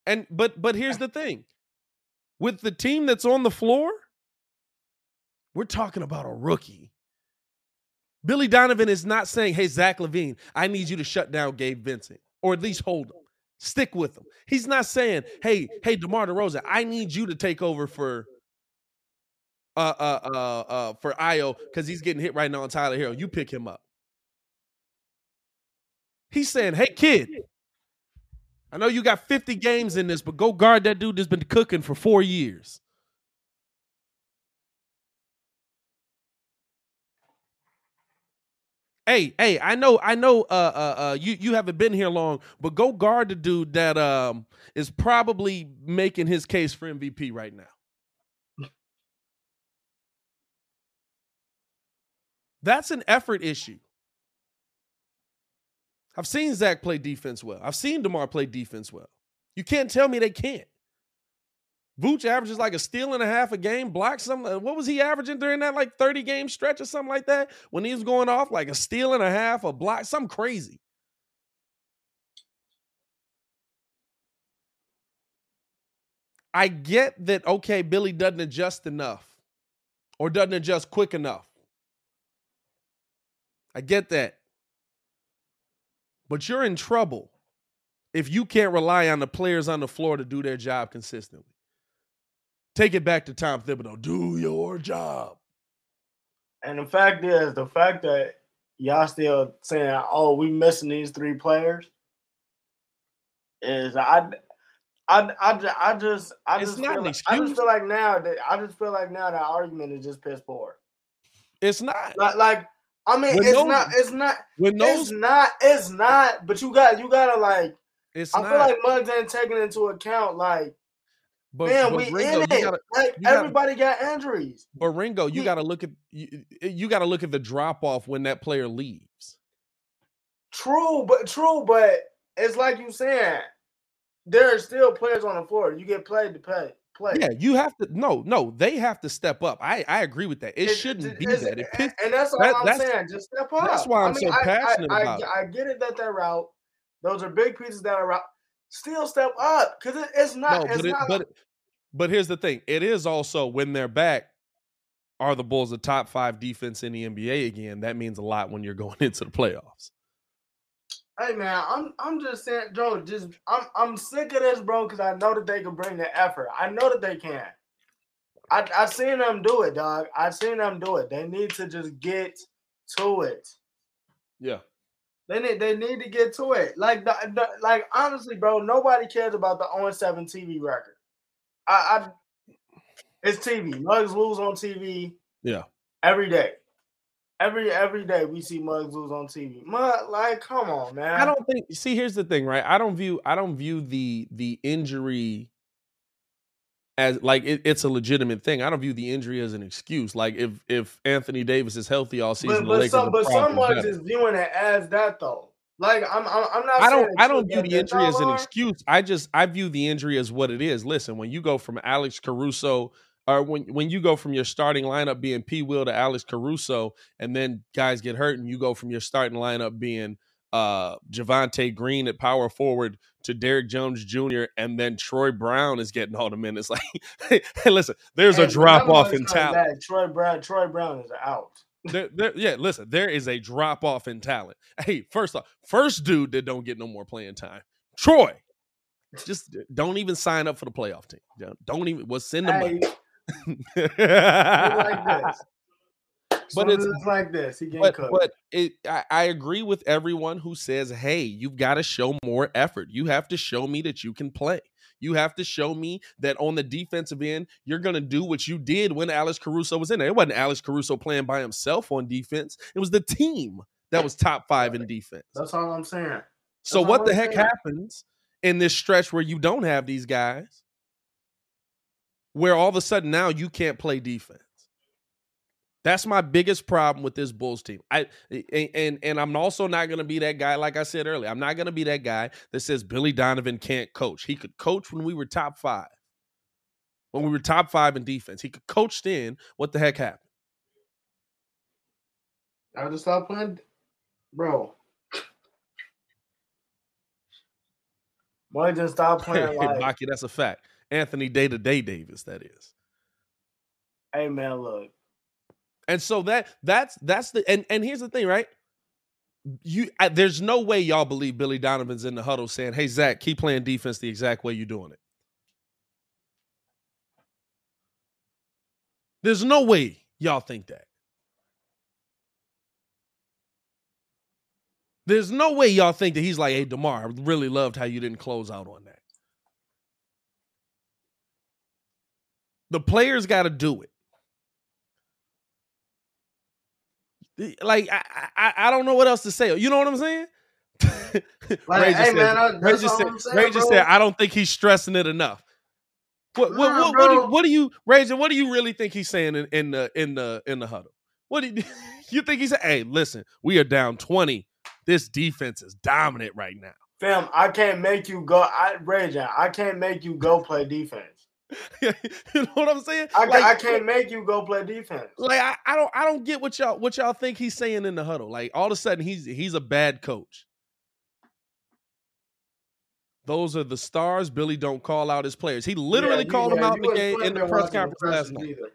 And but but here's the thing. With the team that's on the floor, we're talking about a rookie. Billy Donovan is not saying, "Hey Zach LaVine, I need you to shut down Gabe Vincent or at least hold him. Stick with him." He's not saying, "Hey, hey DeMar DeRozan, I need you to take over for uh uh uh uh for Ayo cuz he's getting hit right now on Tyler Herro. You pick him up." He's saying, "Hey kid, I know you got 50 games in this, but go guard that dude that's been cooking for four years. Hey, hey, I know, I know uh uh uh you you haven't been here long, but go guard the dude that um is probably making his case for MVP right now. That's an effort issue. I've seen Zach play defense well. I've seen DeMar play defense well. You can't tell me they can't. Vooch averages like a steal and a half a game, block some. uh, What was he averaging during that like 30 game stretch or something like that? When he was going off like a steal and a half, a block, something crazy. I get that, okay, Billy doesn't adjust enough or doesn't adjust quick enough. I get that. But you're in trouble if you can't rely on the players on the floor to do their job consistently. Take it back to Tom Thibodeau. Do your job. And the fact is, the fact that y'all still saying, "Oh, we missing these three players," is I, I, I, I just, I It's just, not feel like, I just feel like now that I just feel like now that argument is just piss poor. It's not. Like, like I mean, When it's those- not, it's not, when it's not, it's not. But you got, you gotta like. It's I not. feel like Muggs ain't taking into account like. But, man, but we Ringo, in it. gotta- like you gotta- everybody got injuries. But Ringo, you got to look at you, you got to look at the drop off when that player leaves. True, but true, but it's like you saying, there are still players on the floor. You get played to play. Play. Yeah, you have to. No, no, they have to step up. I I agree with that. It, shouldn't be that. It piss- and that's all that- I'm that's- saying. Just step up. That's why I I'm mean, so I- I- passionate I, about it. I get it that they're out. Those are big pieces that are out. Still step up because it, it's not. No, it's but it, not. but but here's the thing. It is also when they're back. Are the Bulls a top five defense in the NBA again? That means a lot when you're going into the playoffs. Hey man, I'm I'm just saying, Joe. Just I'm I'm sick of this, bro, because I know that they can bring the effort. I know that they can. I I seen them do it, dog. I've seen them do it. They need to just get to it. Yeah. They need they need to get to it. Like the, the, like honestly, bro, nobody cares about the 0 7 TV record. I, I it's TV. Mugs lose on TV Yeah. every day. Every every day we see Mugs lose on TV. Mug, like, come on, man. I don't think. See, here's the thing, right? I don't view. I don't view the the injury as like it, it's a legitimate thing. I don't view the injury as an excuse. Like if if Anthony Davis is healthy all season, But, but some but some probably mugs better. is viewing it as that though. Like I'm I'm, I'm not. I don't. I don't view the injury as an excuse. I just I view the injury as what it is. Listen, when you go from Alex Caruso, or when when you go from your starting lineup being P. Will to Alex Caruso, and then guys get hurt, and you go from your starting lineup being uh Javonte Green at power forward to Derrick Jones Jr. and then Troy Brown is getting all the minutes. Like, hey, listen, there's Hey, a drop off in talent. back. Troy Brown Troy Brown is out. There, there, yeah, listen, there is a drop off in talent. Hey, first off, first dude that don't get no more playing time, Troy. Just don't even sign up for the playoff team. Don't- even. Well, send them. Hey, like this. But it's- it's like this. He but cooked. but it, I, I agree with everyone who says, "Hey, you've got to show more effort. You have to show me that you can play. You have to show me that on the defensive end, you're going to do what you did when Alex Caruso was in there. It wasn't Alex Caruso playing by himself on defense. It was the team that was top five in defense. That's all I'm saying. So what the I'm heck saying. happens in this stretch where you don't have these guys? Where all of a sudden now you can't play defense. That's my biggest problem with this Bulls team. I and and, and I'm also not going to be that guy like I said earlier. I'm not going to be that guy that says Billy Donovan can't coach. He could coach when we were top 5. When we were top 5 in defense. He could coach then. What the heck happened? I just stop playing, bro. Boy, just stop playing like. Baki, that's a fact. Anthony Day to Day Davis that is. hey man, look. And so that that's that's the and and here's the thing, right? You I, there's no way y'all believe Billy Donovan's in the huddle saying, "Hey Zach, keep playing defense the exact way you're doing it." There's no way y'all think that. There's no way y'all think that he's like, "Hey Demar, I really loved how you didn't close out on that." The players got to do it. Like I, I I don't know what else to say. You know what I'm saying? Like, Ray hey, just, said, man, I- Ray just said, saying, Ray just said, I don't think he's stressing it enough. What what Nah, what, what, do, what do you? What do you really think he's saying in, in the in the in the huddle? What do you, you think he's saying? Hey, listen, we are down 20. This defense is dominant right now. Fam, I can't make you go. I I can't make you go play defense. you know what I'm saying? I, Like- I can't make you go play defense. Like I, I don't I don't get what y'all what y'all think he's saying in the huddle. Like all of a sudden he's he's a bad coach. Those are the stars. Billy don't call out his players. He literally Yeah, called them yeah, out in the game in the press conference last night. either.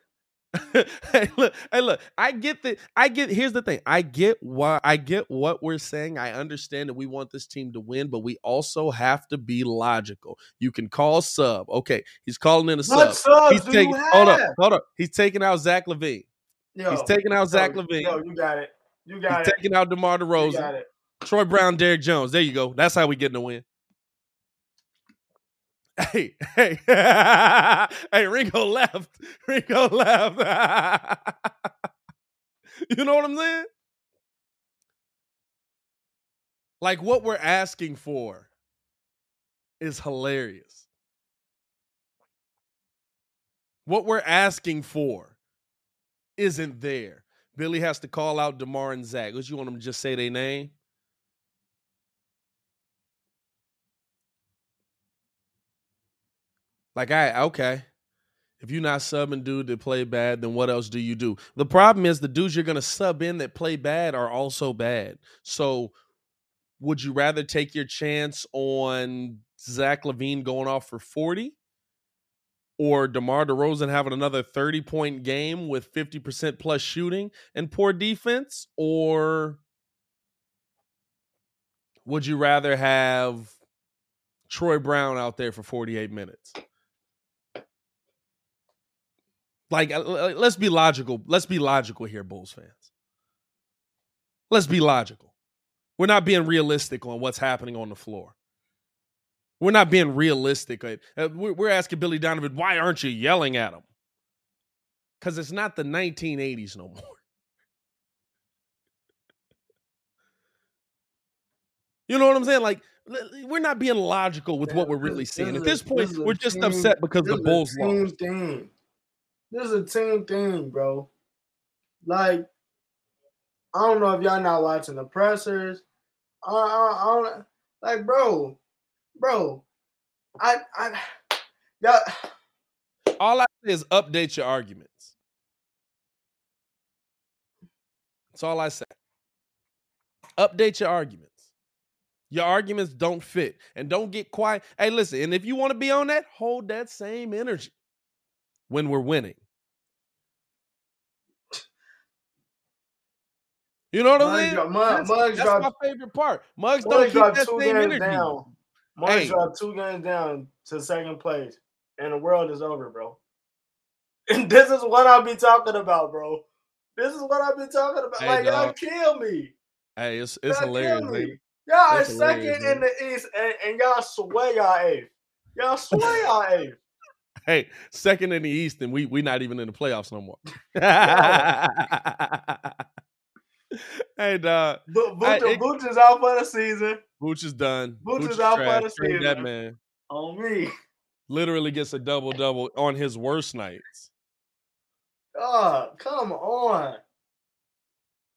hey, look, hey, look. I get the. I get. Here's the thing. I get why. I get what we're saying. I understand that we want this team to win, but we also have to be logical. You can call sub. Okay, he's calling in a What sub. subs He's taking. you Hold up. Hold up. He's taking out Zach LaVine. Yo, he's taking out Zach yo, LaVine. Yo, you got it. You got He's it. taking out DeMar You DeRozan. got it. Troy Brown, Derrick Jones. There you go. That's how we get in the win. Hey, hey, hey, Ringo left. Ringo left. you know what I'm saying? Like what we're asking for is hilarious. What we're asking for isn't there. Billy has to call out DeMar and Zach. What you want them to just say their name? Like, I okay. If you're not subbing dude that play bad, then what else do you do? The problem is the dudes you're gonna sub in that play bad are also bad. So would you rather take your chance on Zach LaVine going off for 40? Or DeMar DeRozan having another 30 point game with 50% plus shooting and poor defense? Or would you rather have Troy Brown out there for 48 minutes? Like, uh, let's be logical. Let's be logical here, Bulls fans. Let's be logical. We're not being realistic on what's happening on the floor. We're not being realistic. Uh, We're we're asking Billy Donovan, why aren't you yelling at him? Because it's not the 1980s no more. You know what I'm saying? Like, we're not being logical with what we're really seeing. At this point, we're just upset because the Bulls team lost. Thing. This is a team thing, bro. Like, I don't know if y'all not watching the pressers. I, I, I don't like, bro, bro. I, I, y'all. All I say is update your arguments. That's all I say. Update your arguments. Your arguments don't fit and don't get quiet. Hey, listen, and if you want to be on that, hold that same energy when we're winning. You know what Muggs saying? dro- Mug- That's, Muggs that's dropped- my favorite part. Mugs don't Muggs keep that two same energy. down. Muggs Hey. dropped two games down to second place, and the world is over, bro. And this is what I'll be talking about, bro. This is what I'll be talking about. Hey, like y'all kill me. Hey, it's it's Y'all hilarious, me. Y'all are hilarious, second in the East, and, and y'all swear y'all eighth. Y'all swear y'all eighth. Hey, second in the East, and we we not even in the playoffs no more. hey, dog. But it- Vooch is out for the season. Vooch is done. Vooch is out for the season. That man On me. literally gets a double double on his worst nights. Oh, come on.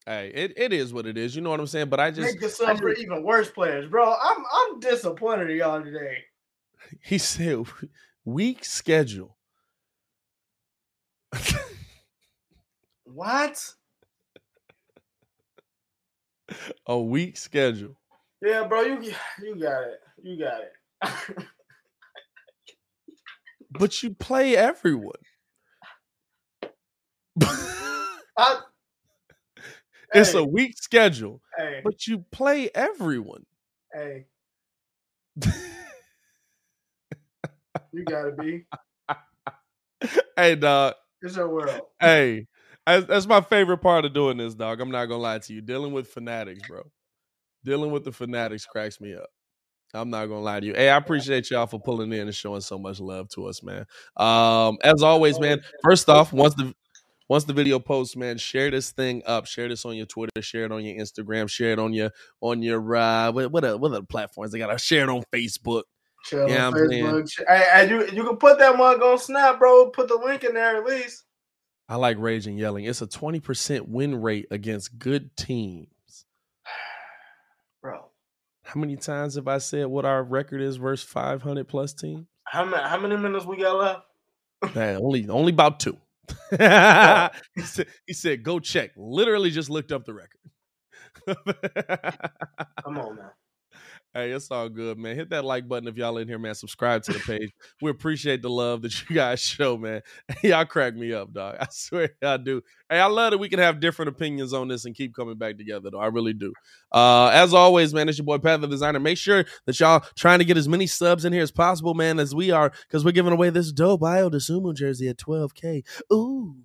Hey, it, it is what it is. You know what I'm saying? But I just, Make yourself for even worse players, bro. I'm I'm disappointed in y'all today. he said, weak schedule. What? A weak schedule. Yeah, bro, you you got it. You got it. But you play everyone. I, It's Hey. a weak schedule, hey, but you play everyone. hey. You gotta be. Hey, dog. It's your world. Hey, that's, my favorite part of doing this, dog. I'm not gonna lie to you. Dealing with fanatics, bro. Dealing with the fanatics cracks me up. I'm not gonna lie to you. Hey, I appreciate y'all for pulling in and showing so much love to us, man. Um, as always, man. First off, once the once the video posts, man, share this thing up. Share this on your Twitter. Share it on your Instagram. Share it on your on your uh, what what, what other platforms they got? to Share it on Facebook. Chill Yeah, on. Facebook. Hey, hey, you you can put that mug on Snap, bro. Put the link in there at least. I like raging yelling. It's a 20% win rate against good teams. Bro. How many times have I said what our record is versus 500 plus teams? How many how many minutes we got left? Man, only only about two. he, said, he said, "Go check." Literally, just looked up the record. Come on, man. Hey, it's all good, man. Hit that like button if y'all in here, man. Subscribe to the page. we appreciate the love that you guys show, man. y'all crack me up, dog. I swear I do. Hey, I love that we can have different opinions on this and keep coming back together, though. I really do. Uh, as always, man, it's your boy Pat the Designer. Make sure that y'all trying to get as many subs in here as possible, man, as we are, because we're giving away this dope Ayo Dosunmu jersey at 12K. Ooh.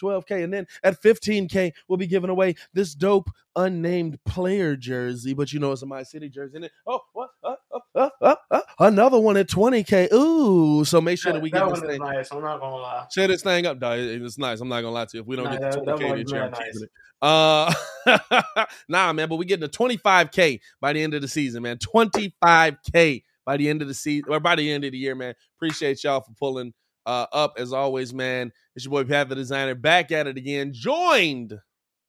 12K. And then at 15K, we'll be giving away this dope unnamed player jersey, but you know it's a My City jersey. And then, oh, what? Uh, uh, uh, another one at 20K. Ooh. So make sure that, we that get one this is thing. nice. I'm not gonna lie. Share this thing up, dog. It's nice. I'm not gonna lie to you. If we don't Nah, get that- the 20K one's this year, I'm mad keeping nice. Uh, nah, man, but we getting to 25K by the end of the season, man. 25K by the end of the season or by the end of the year, man. Appreciate y'all for pulling uh, up as always, man. It's your boy Pat the Designer back at it again, joined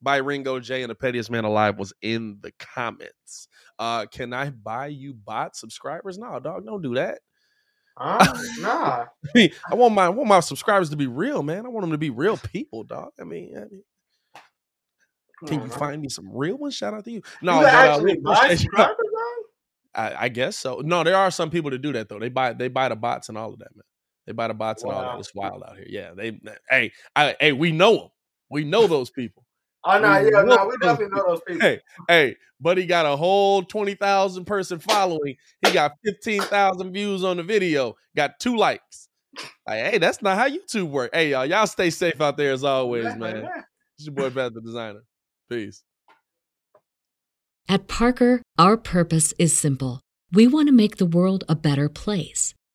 by Ringo J and the pettiest man alive was in the comments. Uh, can I buy you bot subscribers? No, dog, don't do that. Huh? nah. I want my I want my subscribers to be real, man. I want them to be real people, dog. I mean, I mean can you find me some real ones? Shout out to you. You No, can but, uh, actually we buy subscribers? I, I guess so. No, there are some people that do that though. They buy they buy the bots and all of that, man. They buy the bots and all that. It's wild out here. Yeah, they. Hey, I, hey, we know them. We know those people. Oh no, We yeah, no, whoop we those definitely know those people. Hey, hey, but he got a whole 20,000 person following. He got 15,000 views on the video, got two likes. Like, hey, that's not how YouTube work. Hey, y'all, y'all stay safe out there as always, Yeah, man. yeah. It's your boy, Pat the Designer. Peace. At Parker, our purpose is simple. We want to make the world a better place